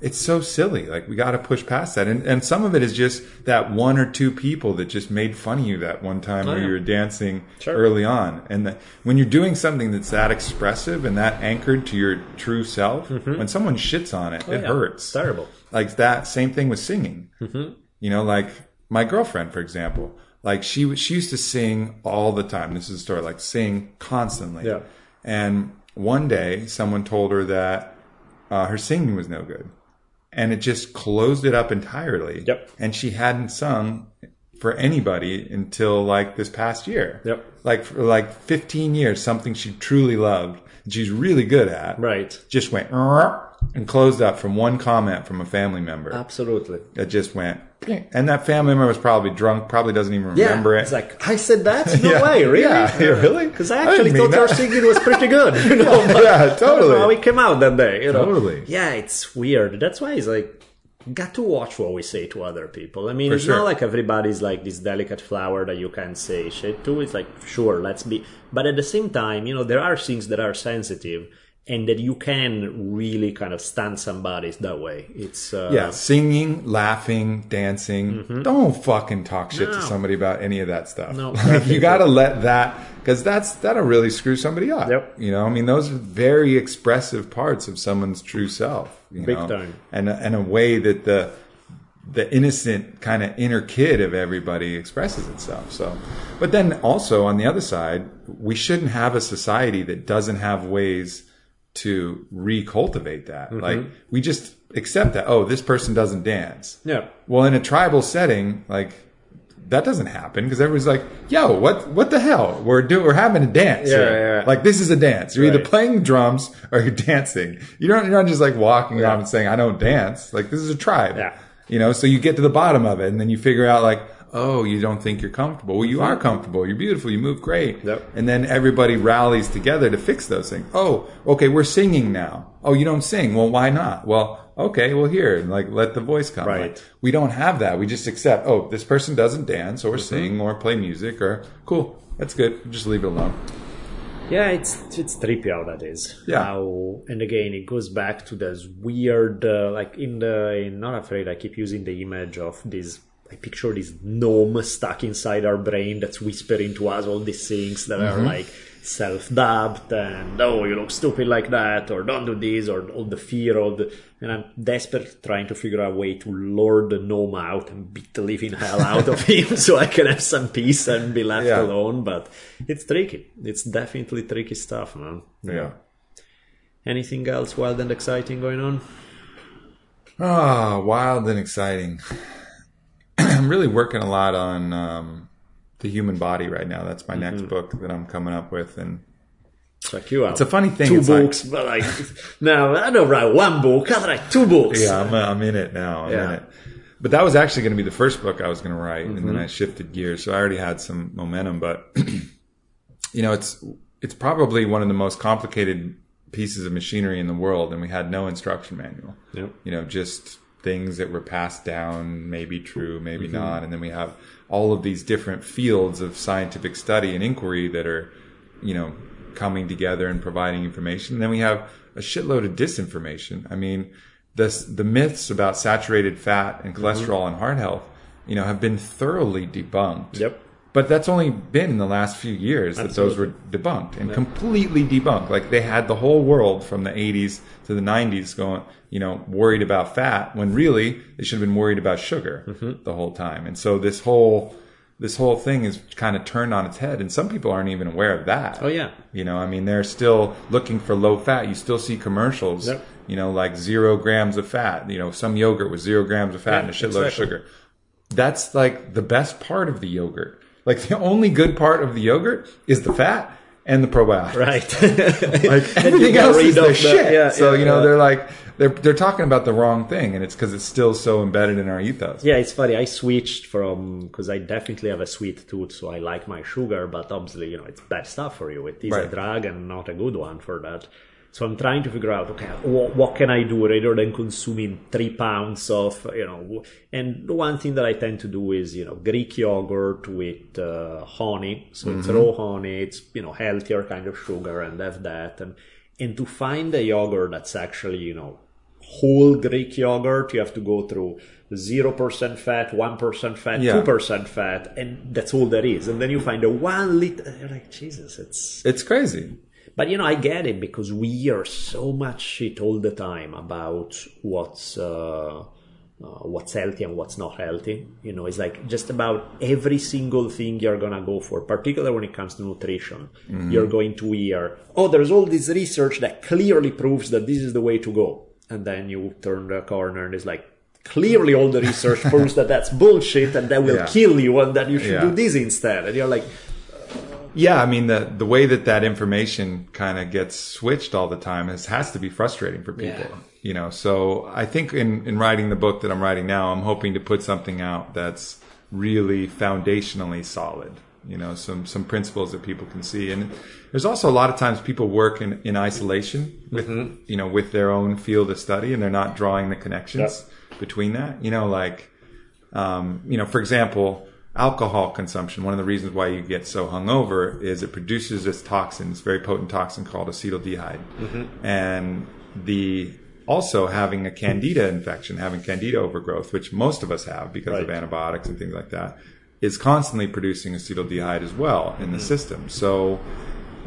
it's so silly. Like we got to push past that, and and some of it is just that one or two people that just made fun of you that one time Oh, where yeah. you were dancing Sure. early on, and that when you're doing something that's that expressive and that anchored to your true self, when someone shits on it, it Mm-hmm. Oh, yeah. hurts. It's terrible. Like that same thing with singing. Mm-hmm. You know, like my girlfriend, for example, like she she used to sing all the time. This is a story, like sing constantly. Yeah. And one day, someone told her that uh, her singing was no good, and it just closed it up entirely. Yep. And she hadn't sung for anybody until like this past year. Yep. Like for like 15 years, something she truly loved, she's really good at, Right. just went and closed up from one comment from a family member Absolutely. that just went, and that family member was probably drunk, probably doesn't even Yeah. remember it. It's like, I said that? No Yeah. way, really? Yeah, really? Because I I actually didn't mean thought your that. singing was pretty good. You know, but Yeah, totally. know how it came out that day. You know? Totally. Yeah, it's weird. That's why it's like, got to watch what we say to other people. I mean, For it's sure. not like everybody's like this delicate flower that you can say shit to. It's like, sure, let's be. But at the same time, you know, there are things that are sensitive. And that you can really kind of stand somebody that way. It's uh, Yeah, singing, laughing, dancing. Don't fucking talk shit to Mm-hmm. Somebody about any of that stuff. No, Like, you got to let that because that's that'll really screw somebody up. Yep. You know, I mean, those are very expressive parts of someone's true self. You Big know? time. and and a way that the the innocent kind of inner kid of everybody expresses itself. So, but then also on the other side, we shouldn't have a society that doesn't have ways to recultivate that. Mm-hmm. Like we just accept that. Oh, this person doesn't dance. Yeah. Well, in a tribal setting, like that doesn't happen because everyone's like, "Yo, what? What the hell? We're doing. We're having a dance. Yeah, here. yeah. Like this is a dance. You're either playing drums or you're dancing. You don't. You're not just like walking around and saying, "I don't dance." Like this is a tribe. Yeah. You know. So you get to the bottom of it, and then you figure out like. Oh, you don't think you're comfortable. Well, you are comfortable. You're beautiful. You move great. Mm-hmm. Yep. And then everybody rallies together to fix those things. Oh, okay, we're singing now. Oh, you don't sing. Well, why not? Well, okay, well here, like let the voice come. Right. Like, we don't have that. We just accept, oh, this person doesn't dance or Mm-hmm. sing or play music or cool. That's good. Just leave it alone. Yeah, it's it's trippy how that is. Yeah. How, and again, it goes back to this weird, uh, like in the in Not Afraid. I keep using the image of this. I picture this gnome stuck inside our brain that's whispering to us all these things that are like self-dubbed and oh you look stupid like that or don't do this or all the fear of the and I'm desperate trying to figure out a way to lure the gnome out and beat the living hell out of him so I can have some peace and be left Yeah. alone but it's tricky it's definitely tricky stuff man Yeah. anything else wild and exciting going on Ah, wild and exciting. I'm really working a lot on um, the human body right now. That's my next Mm-hmm. book that I'm coming up with, and check you out it's a funny thing. two it's like- books but like no I don't write one book I write two books Yeah, I'm, I'm in it now. I'm in Yeah. it. But that was actually going to be the first book I was going to write, and Mm-hmm. then I shifted gears. So I already had some momentum, but you know, it's it's probably one of the most complicated pieces of machinery in the world, and we had no instruction manual. Yep. You know, just things that were passed down, maybe true, maybe Mm-hmm. not, and then we have all of these different fields of scientific study and inquiry that are, you know, coming together and providing information. And then we have a shitload of disinformation. I mean, this, the myths about saturated fat and cholesterol and heart health, you know, have been thoroughly debunked. Yep. But that's only been in the last few years that those were debunked and completely debunked. Like they had the whole world from the 80s to the 90s going, you know, worried about fat when really they should have been worried about sugar Mm-hmm. the whole time. And so this whole this whole thing is kind of turned on its head and some people aren't even aware of that. oh yeah You know, I mean, they're still looking for low fat. You still see commercials, Yep. you know, like zero grams of fat, you know, some yogurt with zero grams of fat Yeah, and a shitload exactly. of sugar. That's like the best part of the yogurt. Like the only good part of the yogurt is the fat and the probiotics. right Like everything else is the shit. yeah, so yeah, you know yeah. they're like they're they're talking about the wrong thing, and it's because it's still so embedded in our ethos. Yeah, it's funny. I switched from because I definitely have a sweet tooth, so I like my sugar, but obviously, you know, it's bad stuff for you. It is a drug and not a good one for that. So I'm trying to figure out, okay, what, what can I do rather than consuming three pounds of, you know, and the one thing that I tend to do is, you know, Greek yogurt with uh, honey. So it's raw honey. It's, you know, healthier kind of sugar and have that. And, and to find a yogurt that's actually, you know, whole Greek yogurt, you have to go through 0% fat, 1% fat, Yeah. 2% fat, and that's all there is. And then you find a one liter, you're like, Jesus, it's. It's crazy. But you know, I get it because we hear so much shit all the time about what's. Uh, uh, what's healthy and what's not healthy. You know, it's like just about every single thing you're gonna go for, particularly when it comes to nutrition. You're going to hear, oh, there's all this research that clearly proves that this is the way to go. And then you turn the corner and it's like, clearly all the research proves that that's bullshit and that will Yeah. kill you and that you should Yeah. do this instead. And you're like, Yeah, I mean the the way that that information kind of gets switched all the time is has to be frustrating for people. Yeah. You know, so I think in in writing the book that I'm writing now, I'm hoping to put something out that's really foundationally solid. You know, some some principles that people can see, and there's also a lot of times people work in in isolation with you know with their own field of study, and they're not drawing the connections between that. You know, like um, you know, for example, alcohol consumption, one of the reasons why you get so hungover is it produces this toxin, this very potent toxin called acetaldehyde. Mm-hmm. And the also having a candida infection, having candida overgrowth, which most of us have because of antibiotics and things like that, is constantly producing acetaldehyde as well in Mm-hmm. the system. So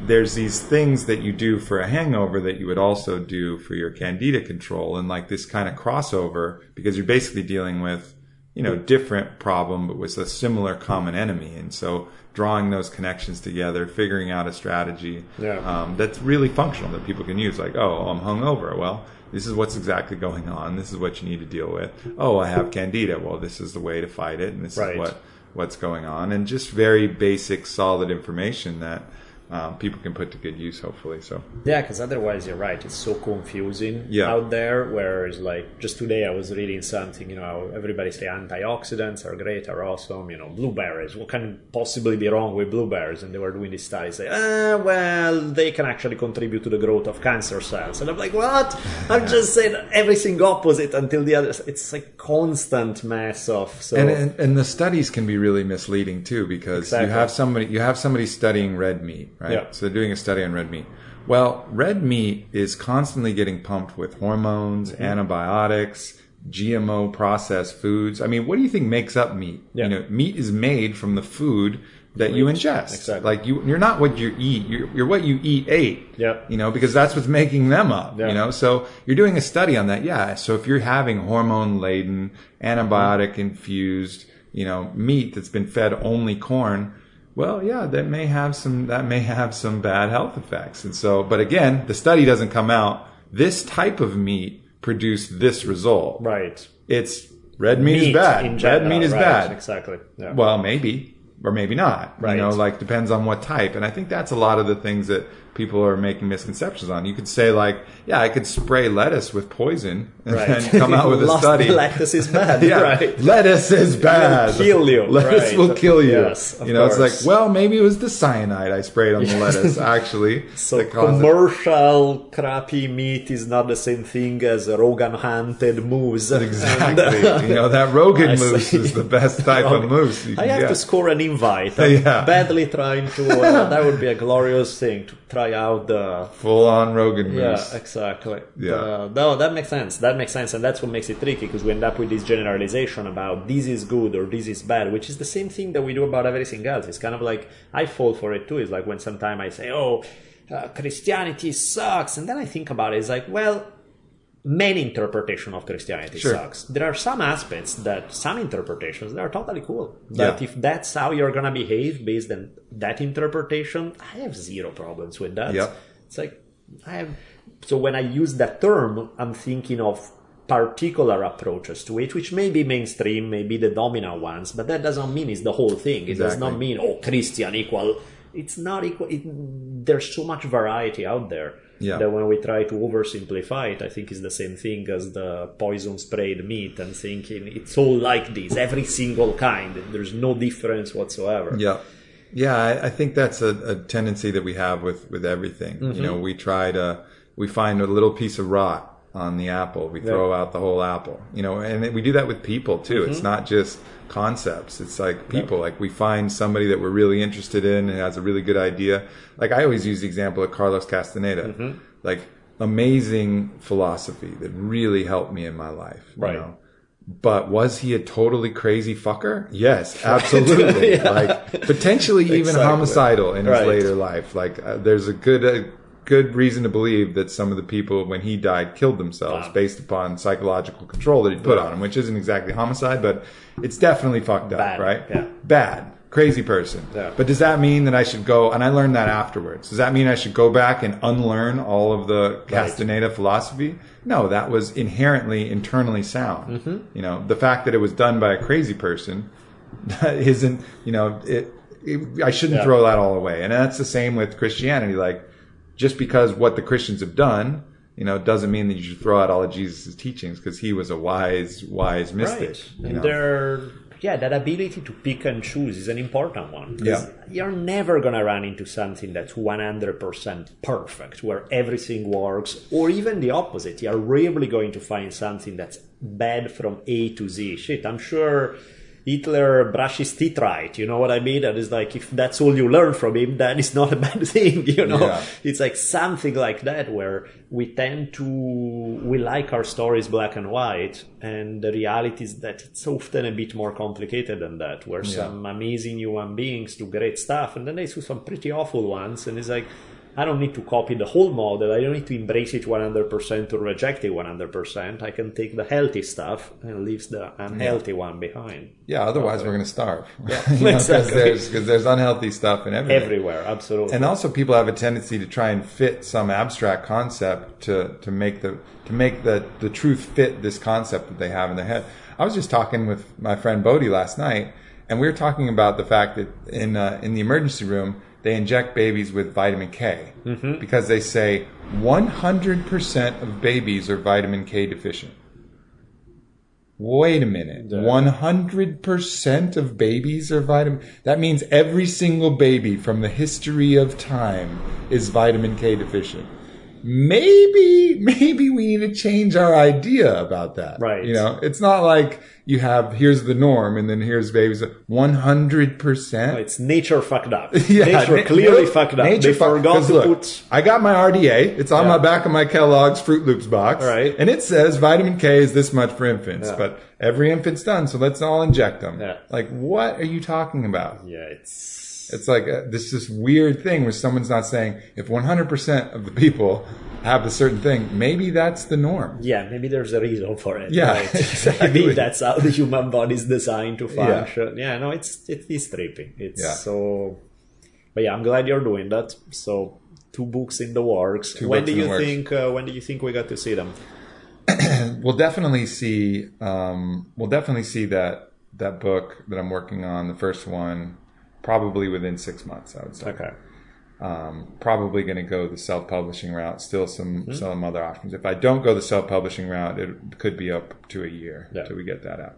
there's these things that you do for a hangover that you would also do for your candida control and like this kind of crossover because you're basically dealing with you know different problem but with a similar common enemy. And so drawing those connections together figuring out a strategy Yeah. um, that's really functional that people can use. Like oh i'm hungover. Well this is what's exactly going on. This is what you need to deal with. Oh i have candida. Well this is the way to fight it and this Right. is what what's going on. And just very basic solid information that um, people can put to good use hopefully so Yeah, because otherwise you're right. It's so confusing Yeah. out there. Whereas, like just today, I was reading something. You know, everybody say antioxidants are great, are awesome. You know, blueberries. What can possibly be wrong with blueberries? And they were doing this study. Say, ah, well, they can actually contribute to the growth of cancer cells. And I'm like, what? I'm just saying everything opposite until the other. It's a constant mess of. So and, and and the studies can be really misleading too because Exactly. you have somebody you have somebody studying red meat right Yeah. so they're doing a study on red meat well red meat is constantly getting pumped with hormones Mm-hmm. antibiotics gmo processed foods i mean what do you think makes up meat Yeah. you know meat is made from the food that you ingest Exactly. like you you're not what you eat you're, you're what you eat ate Yep. you know because that's what's making them up Yeah. you know so you're doing a study on that yeah so if you're having hormone laden antibiotic infused you know meat that's been fed only corn well yeah that may have some that may have some bad health effects and so but again the study doesn't come out this type of meat produced this result right. it's red meat, is bad red general, meat is right, bad Exactly. Yeah. well, maybe or maybe not. Right. You know, like depends on what type. And I think that's a lot of the things that people are making misconceptions on. You could say like, yeah, I could spray lettuce with poison and Right. then come out with a study. Lettuce is bad. yeah, Right. lettuce is bad. kill you. Lettuce Right. will kill you. Yes, you know, it's like, well, maybe it was the cyanide I sprayed on the lettuce actually. So caused it. commercial crappy meat is not the same thing as Rogan hunted moose. Exactly. And, uh, you know, that Rogan moose is the best type of moose I have get. to score an invite. I'm Yeah. badly trying to. Uh, that would be a glorious thing to try out the. Full on Rogan Yeah, exactly. Yeah. Uh, no, that makes sense. That makes sense, and that's what makes it tricky because we end up with this generalization about this is good or this is bad, which is the same thing that we do about everything else. It's kind of like I fall for it too. It's like when sometimes I say, "Oh, uh, Christianity sucks," and then I think about it. It's like, well, many interpretation of Christianity Sure. sucks. There are some aspects that some interpretations that are totally cool. That Yeah. if that's how you're gonna behave based on that interpretation, I have zero problems with that. Yeah. It's like I have. So when I use that term, I'm thinking of particular approaches to it, which may be mainstream, may be the dominant ones, but that doesn't mean it's the whole thing. It does not mean oh Christian equal. It's not equal. It, there's so much variety out there Yeah. that when we try to oversimplify it, I think is the same thing as the poison sprayed meat and thinking it's all like this, every single kind. There's no difference whatsoever. Yeah. Yeah, I, I think that's a, a tendency that we have with, with everything. Mm-hmm. You know, we try to, we find a little piece of rot on the apple. We throw out the whole apple, you know, and we do that with people too. Mm-hmm. It's not just concepts. It's like people, like we find somebody that we're really interested in and has a really good idea. Like I always use the example of Carlos Castaneda, Mm-hmm. like amazing philosophy that really helped me in my life. you Right. know? But was he a totally crazy fucker? Yes, absolutely. Yeah. Like potentially even Exactly. homicidal in his Right. later life. Like uh, there's a good uh, good reason to believe that some of the people when he died killed themselves Wow. based upon psychological control that he put on him, which isn't exactly homicide, but it's definitely fucked up, Bad, right? yeah. Bad. Crazy person. Yeah. But does that mean that I should go and I learned that afterwards? Does that mean I should go back and unlearn all of the Castaneda philosophy? No, that was inherently internally sound. Mm-hmm. You know, the fact that it was done by a crazy person isn't, you know, it, it I shouldn't Yeah. throw that all away. And that's the same with Christianity. Like, just because what the Christians have done, you know, doesn't mean that you should throw out all of Jesus' teachings because he was a wise, wise mystic. Right. You And know? there, yeah, that ability to pick and choose is an important one. Yeah. You're never going to run into something that's 100% perfect, where everything works, or even the opposite. You're rarely going to find something that's bad from A to Z. Shit, I'm sure Hitler brushes teeth right. You know what I mean? And it's like, if that's all you learn from him, then it's not a bad thing, you know? Yeah. It's like something like that where we tend to, we like our stories black and white. And the reality is that it's often a bit more complicated than that, where some amazing human beings do great stuff and then they do some pretty awful ones. And it's like, I don't need to copy the whole model. I don't need to embrace it 100% or reject it 100%. I can take the healthy stuff and leave the unhealthy one behind. Yeah, otherwise we're going to starve. Yeah, You know, 'cause exactly. there's, there's unhealthy stuff in everything. Everywhere, absolutely. and also people have a tendency to try and fit some abstract concept to, to make the to make the, the truth fit this concept that they have in their head. I was just talking with my friend Bodie last night, and we were talking about the fact that in uh, in the emergency room they inject babies with vitamin K mm-hmm. because they say 100% of babies are vitamin K deficient. Wait a minute. 100% of babies are vitamin. That means every single baby from the history of time is vitamin K deficient. Maybe, maybe we need to change our idea about that. Right. You know, it's not like you have, here's the norm and then here's babies. 100%. it's nature fucked up. Yeah, nature na- clearly fucked up. nature they forgot to look, put. I got my RDA. It's on Yeah. my back of my Kellogg's Froot Loops box. Right. And it says vitamin K is this much for infants, Yeah. but every infant's done, so let's all inject them. Yeah. Like, what are you talking about? Yeah, it's. It's like uh, this this weird thing where someone's not saying if 100% of the people have a certain thing, maybe that's the norm. Yeah, maybe there's a reason for it. Yeah, right? exactly. maybe that's how the human body is designed to function. Yeah, no, it's it is trippy. It's Yeah. so. But yeah, I'm glad you're doing that. So two books in the works. Two when do you think? Uh, when do you think we got to see them? We'll definitely see. Um, we'll definitely see that that book that I'm working on, the first one, probably within six months. I would say. Okay. um, probably going to go the self-publishing route. Still some some other options. If I don't go the self-publishing route, it could be up to a year Yeah. till we get that out.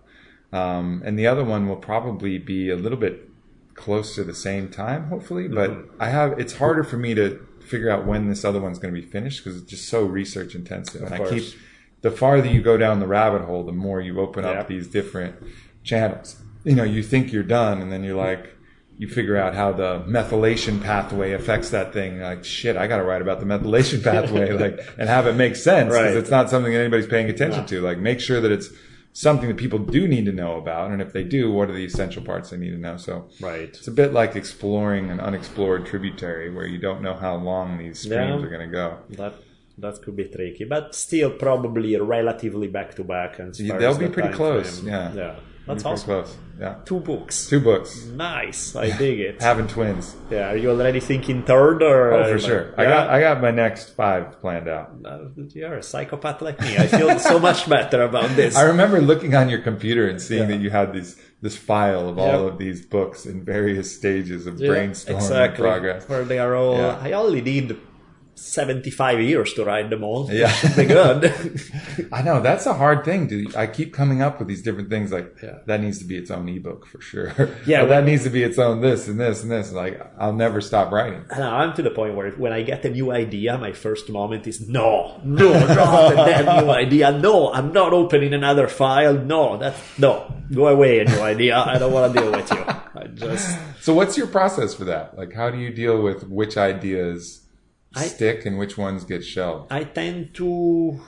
Um, and the other one will probably be a little bit close to the same time, hopefully. But I have it's harder for me to figure out when this other one's going to be finished because it's just so research intensive. and I course. keep the farther you go down the rabbit hole, the more you open Yeah. up these different channels. You know, you think you're done, and then you're like, you figure out how the methylation pathway affects that thing. Like, shit, I got to write about the methylation pathway, like, and have it make sense because Right. it's not something that anybody's paying attention to. Like, make sure that it's something that people do need to know about, and if they do, what are the essential parts they need to know? So, Right. it's a bit like exploring an unexplored tributary where you don't know how long these streams Yeah. are going to go. That that could be tricky, but still probably relatively back to back. And Yeah, they'll be pretty close, yeah. yeah. That's awesome. close. Yeah. Two books. Two books. Nice. I dig it. Having twins. yeah. Are you already thinking third or? Oh, for like- sure. I Yeah? got I got my next five planned out. Uh, You're a psychopath like me. I feel so much better about this. I remember looking on your computer and seeing Yeah. that you had these this file of all Yep. of these books in various stages of Yeah, brainstorm and exactly. progress. Where they are all. I only need 75 years to write them all. Yeah. Be good. I know that's a hard thing. To I keep coming up with these different things like Yeah. that needs to be its own ebook for sure. Yeah, that needs to be its own this and this and this. Like I'll never stop writing. And I'm to the point where when I get a new idea, my first moment is no, no, not a damn new idea. No, I'm not opening another file. No, that's no. Go away, a new idea. I don't want to deal with you. I just So what's your process for that? Like how do you deal with which ideas I- stick and which ones get shelved? I tend to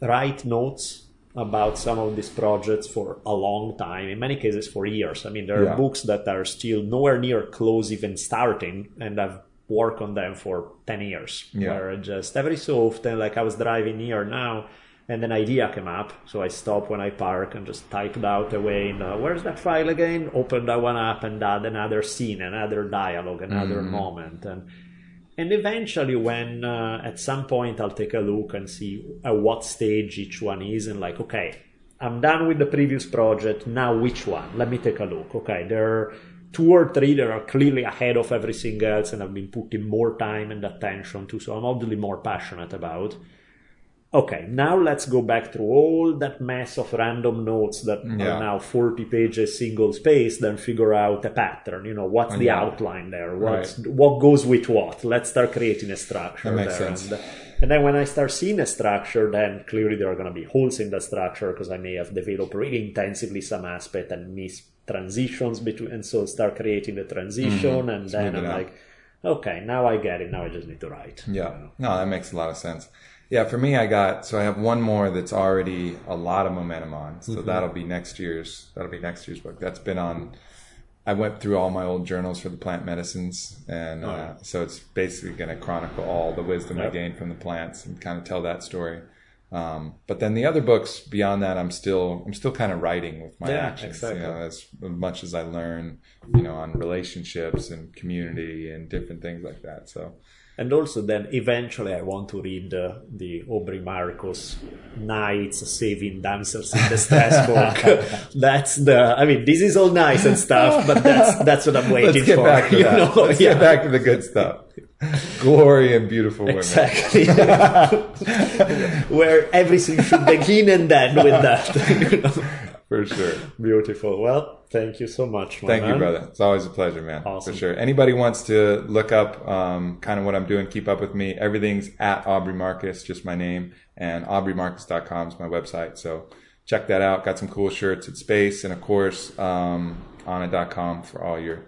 write notes about some of these projects for a long time, in many cases for years. I mean, there are Yeah. books that are still nowhere near close even starting, and I've worked on them for 10 years. Yeah. Where just every so often, like I was driving here now, and an idea came up, so I stopped when I park and just typed out away, in, uh, where's that file again? Open that one up and add another scene, another dialogue, another Mm-hmm. moment. And and eventually, when uh, at some point I'll take a look and see at what stage each one is, and like, okay, I'm done with the previous project. Now, which one? Let me take a look. Okay, there are two or three that are clearly ahead of everything else, and I've been putting more time and attention to, so I'm obviously more passionate about. Okay, now let's go back through all that mess of random notes that Yeah. are now 40 pages single spaced, then figure out a pattern. You know, what's the Yeah. outline there? What's, What goes with what? Let's start creating a structure That makes there. sense. And, and then when I start seeing a structure, then clearly there are going to be holes in the structure because I may have developed really intensively some aspect and miss transitions between, and so start creating the transition, and then Mm-hmm. I'm like, okay, now I get it. Now I just need to write. Yeah. No, that makes a lot of sense. Yeah, for me, I got so I have one more that's already a lot of momentum on. So that'll be next year's. That'll be next year's book. That's been on. I went through all my old journals for the plant medicines, and uh, so it's basically going to chronicle all the wisdom I Yep. gained from the plants and kind of tell that story. Um, but then the other books beyond that, I'm still I'm still kind of writing with my Yeah, actions. exactly. You know, as much as I learn, you know, on relationships and community and different things like that. So And also, then eventually, I want to read uh, the Aubrey Marcus Knights Saving Damsels in Distress book. that's the. I mean, this is all nice and stuff, but that's that's what I'm waiting Let's get for. back to you that. know? Let's Yeah. get back to the good stuff. Glory and beautiful women. Exactly. Where everything should begin and end with that. you know? For sure. Beautiful. Well, thank you so much, my Thank you, brother. It's always a pleasure, man. Awesome. For sure. Anybody wants to look up um, kind of what I'm doing, keep up with me. Everything's at Aubrey Marcus, just my name, and AubreyMarcus.com is my website. So check that out. Got some cool shirts at Space, and of course, um, Onnit.com for all your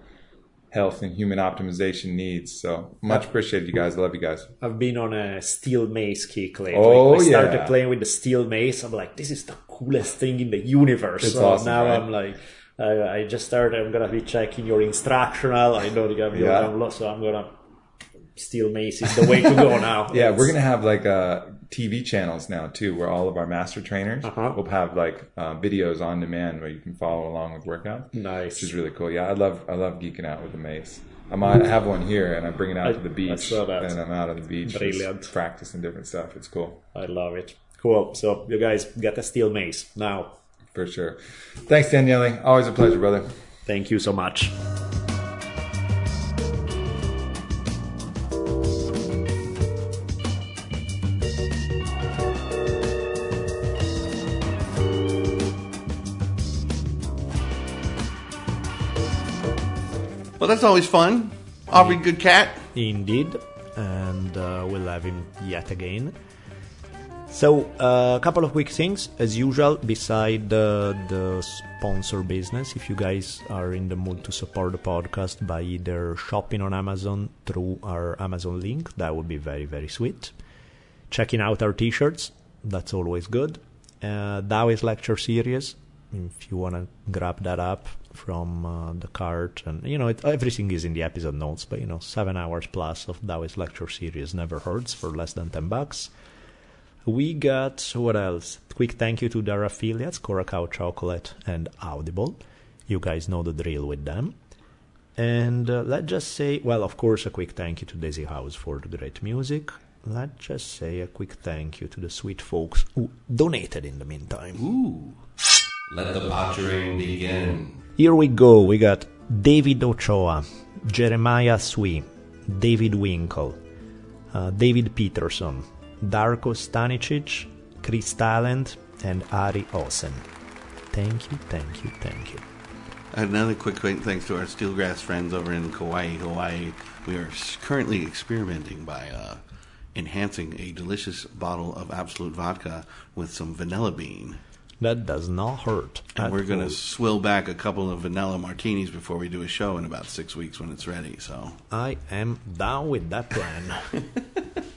health and human optimization needs. So much appreciated, you guys. Love you guys. I've been on a steel mace kick lately. Oh, I started yeah. playing with the steel mace. I'm like, this is the coolest thing in the universe. It's so awesome, now right? I'm like, I, I just started. I'm gonna be checking your instructional. I know you have your Yeah. download, so I'm gonna steel mace is the way to go now. Yeah, It's- we're gonna have like uh, TV channels now too, where all of our master trainers Uh-huh. will have like uh, videos on demand where you can follow along with workouts, nice. which is really cool. Yeah, I love I love geeking out with the mace. I'm on, I have one here, and I bring it out I- to the I beach, saw that. and I'm out on the beach, practicing different stuff. It's cool I love it. Cool. So you guys get a steel mace now. for sure. Thanks, Daniele. Always a pleasure, brother. Thank you so much. Well, that's always fun. Aubrey, good cat. Indeed, and uh, we'll have him yet again. So, uh, a couple of quick things, as usual, beside the, the sponsor business. If you guys are in the mood to support the podcast by either shopping on Amazon through our Amazon link, that would be very, very sweet. Checking out our t shirts, that's always good. Uh, Taoist lecture series, if you want to grab that up from uh, the cart and you know it, everything is in the episode notes but you know seven hours plus of Taoist lecture series never hurts for less than 10 bucks we got what else quick thank you to their affiliates Curacao Chocolate and Audible you guys know the drill with them and uh, let's just say well of course a quick thank you to Daisy House for the great music let's just say a quick thank you to the sweet folks who donated in the meantime Ooh. Let the pottering begin. Here we go. We got David Ochoa, Jeremiah Sui, David Winkle, uh, David Peterson, Darko Stanicic, Chris Talent, and Ari Osen. Thank you, thank you, thank you. Another quick quick thanks to our Steelgrass friends over in Kauai, Hawaii. We are currently experimenting by uh, enhancing a delicious bottle of Absolut Vodka with some vanilla bean. That does not hurt. And we're going to swill back a couple of vanilla martinis before we do a show in about six weeks when it's ready. So, I am down with that plan.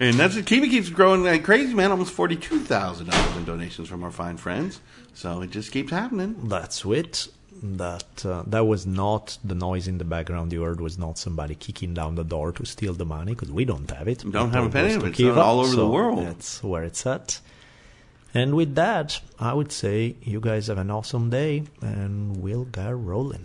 and that's it. Kiva keeps growing like crazy, man. Almost forty-two thousand dollars in donations from our fine friends. So it just keeps happening. That's it. That uh, that was not the noise in the background you heard was not somebody kicking down the door to steal the money because we don't have it. Don't have a penny of it. It's all over the world. That's where it's at. And with that, I would say you guys have an awesome day, and we'll get rolling.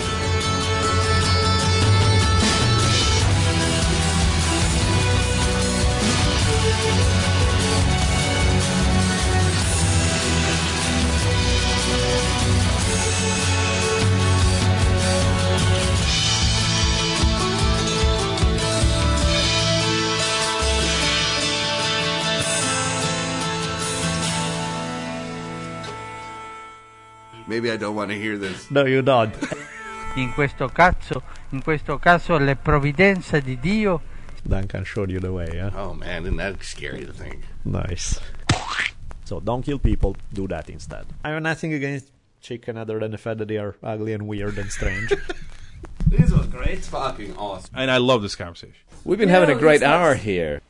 Maybe I don't want to hear this. No, you don't. In questo caso, in questo caso le provvidenze di Dio Duncan showed you the way, yeah? Oh man, isn't that scary to think? Nice. So don't kill people, do that instead. I have nothing against chicken other than the fact that they are ugly and weird and strange. this was great. It's fucking awesome. And I love this conversation. We've been having a great hour here.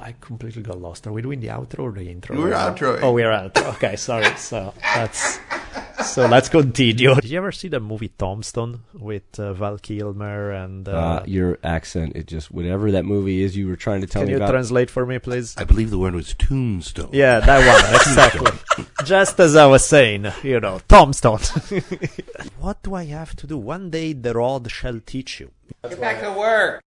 I completely got lost. Are we doing the outro or the intro? We're outroing. Oh, we're outro. Okay, sorry. So that's so let's continue. Did you ever see the movie Tombstone with uh, Val Kilmer and? Uh, Uh, your accent, it just whatever that movie is you were trying to tell can me Can you about. translate for me, please? I believe the word was tombstone. Yeah, that one exactly. Just as I was saying, you know, Tombstone. what do I have to do? One day the rod shall teach you. Get back to work.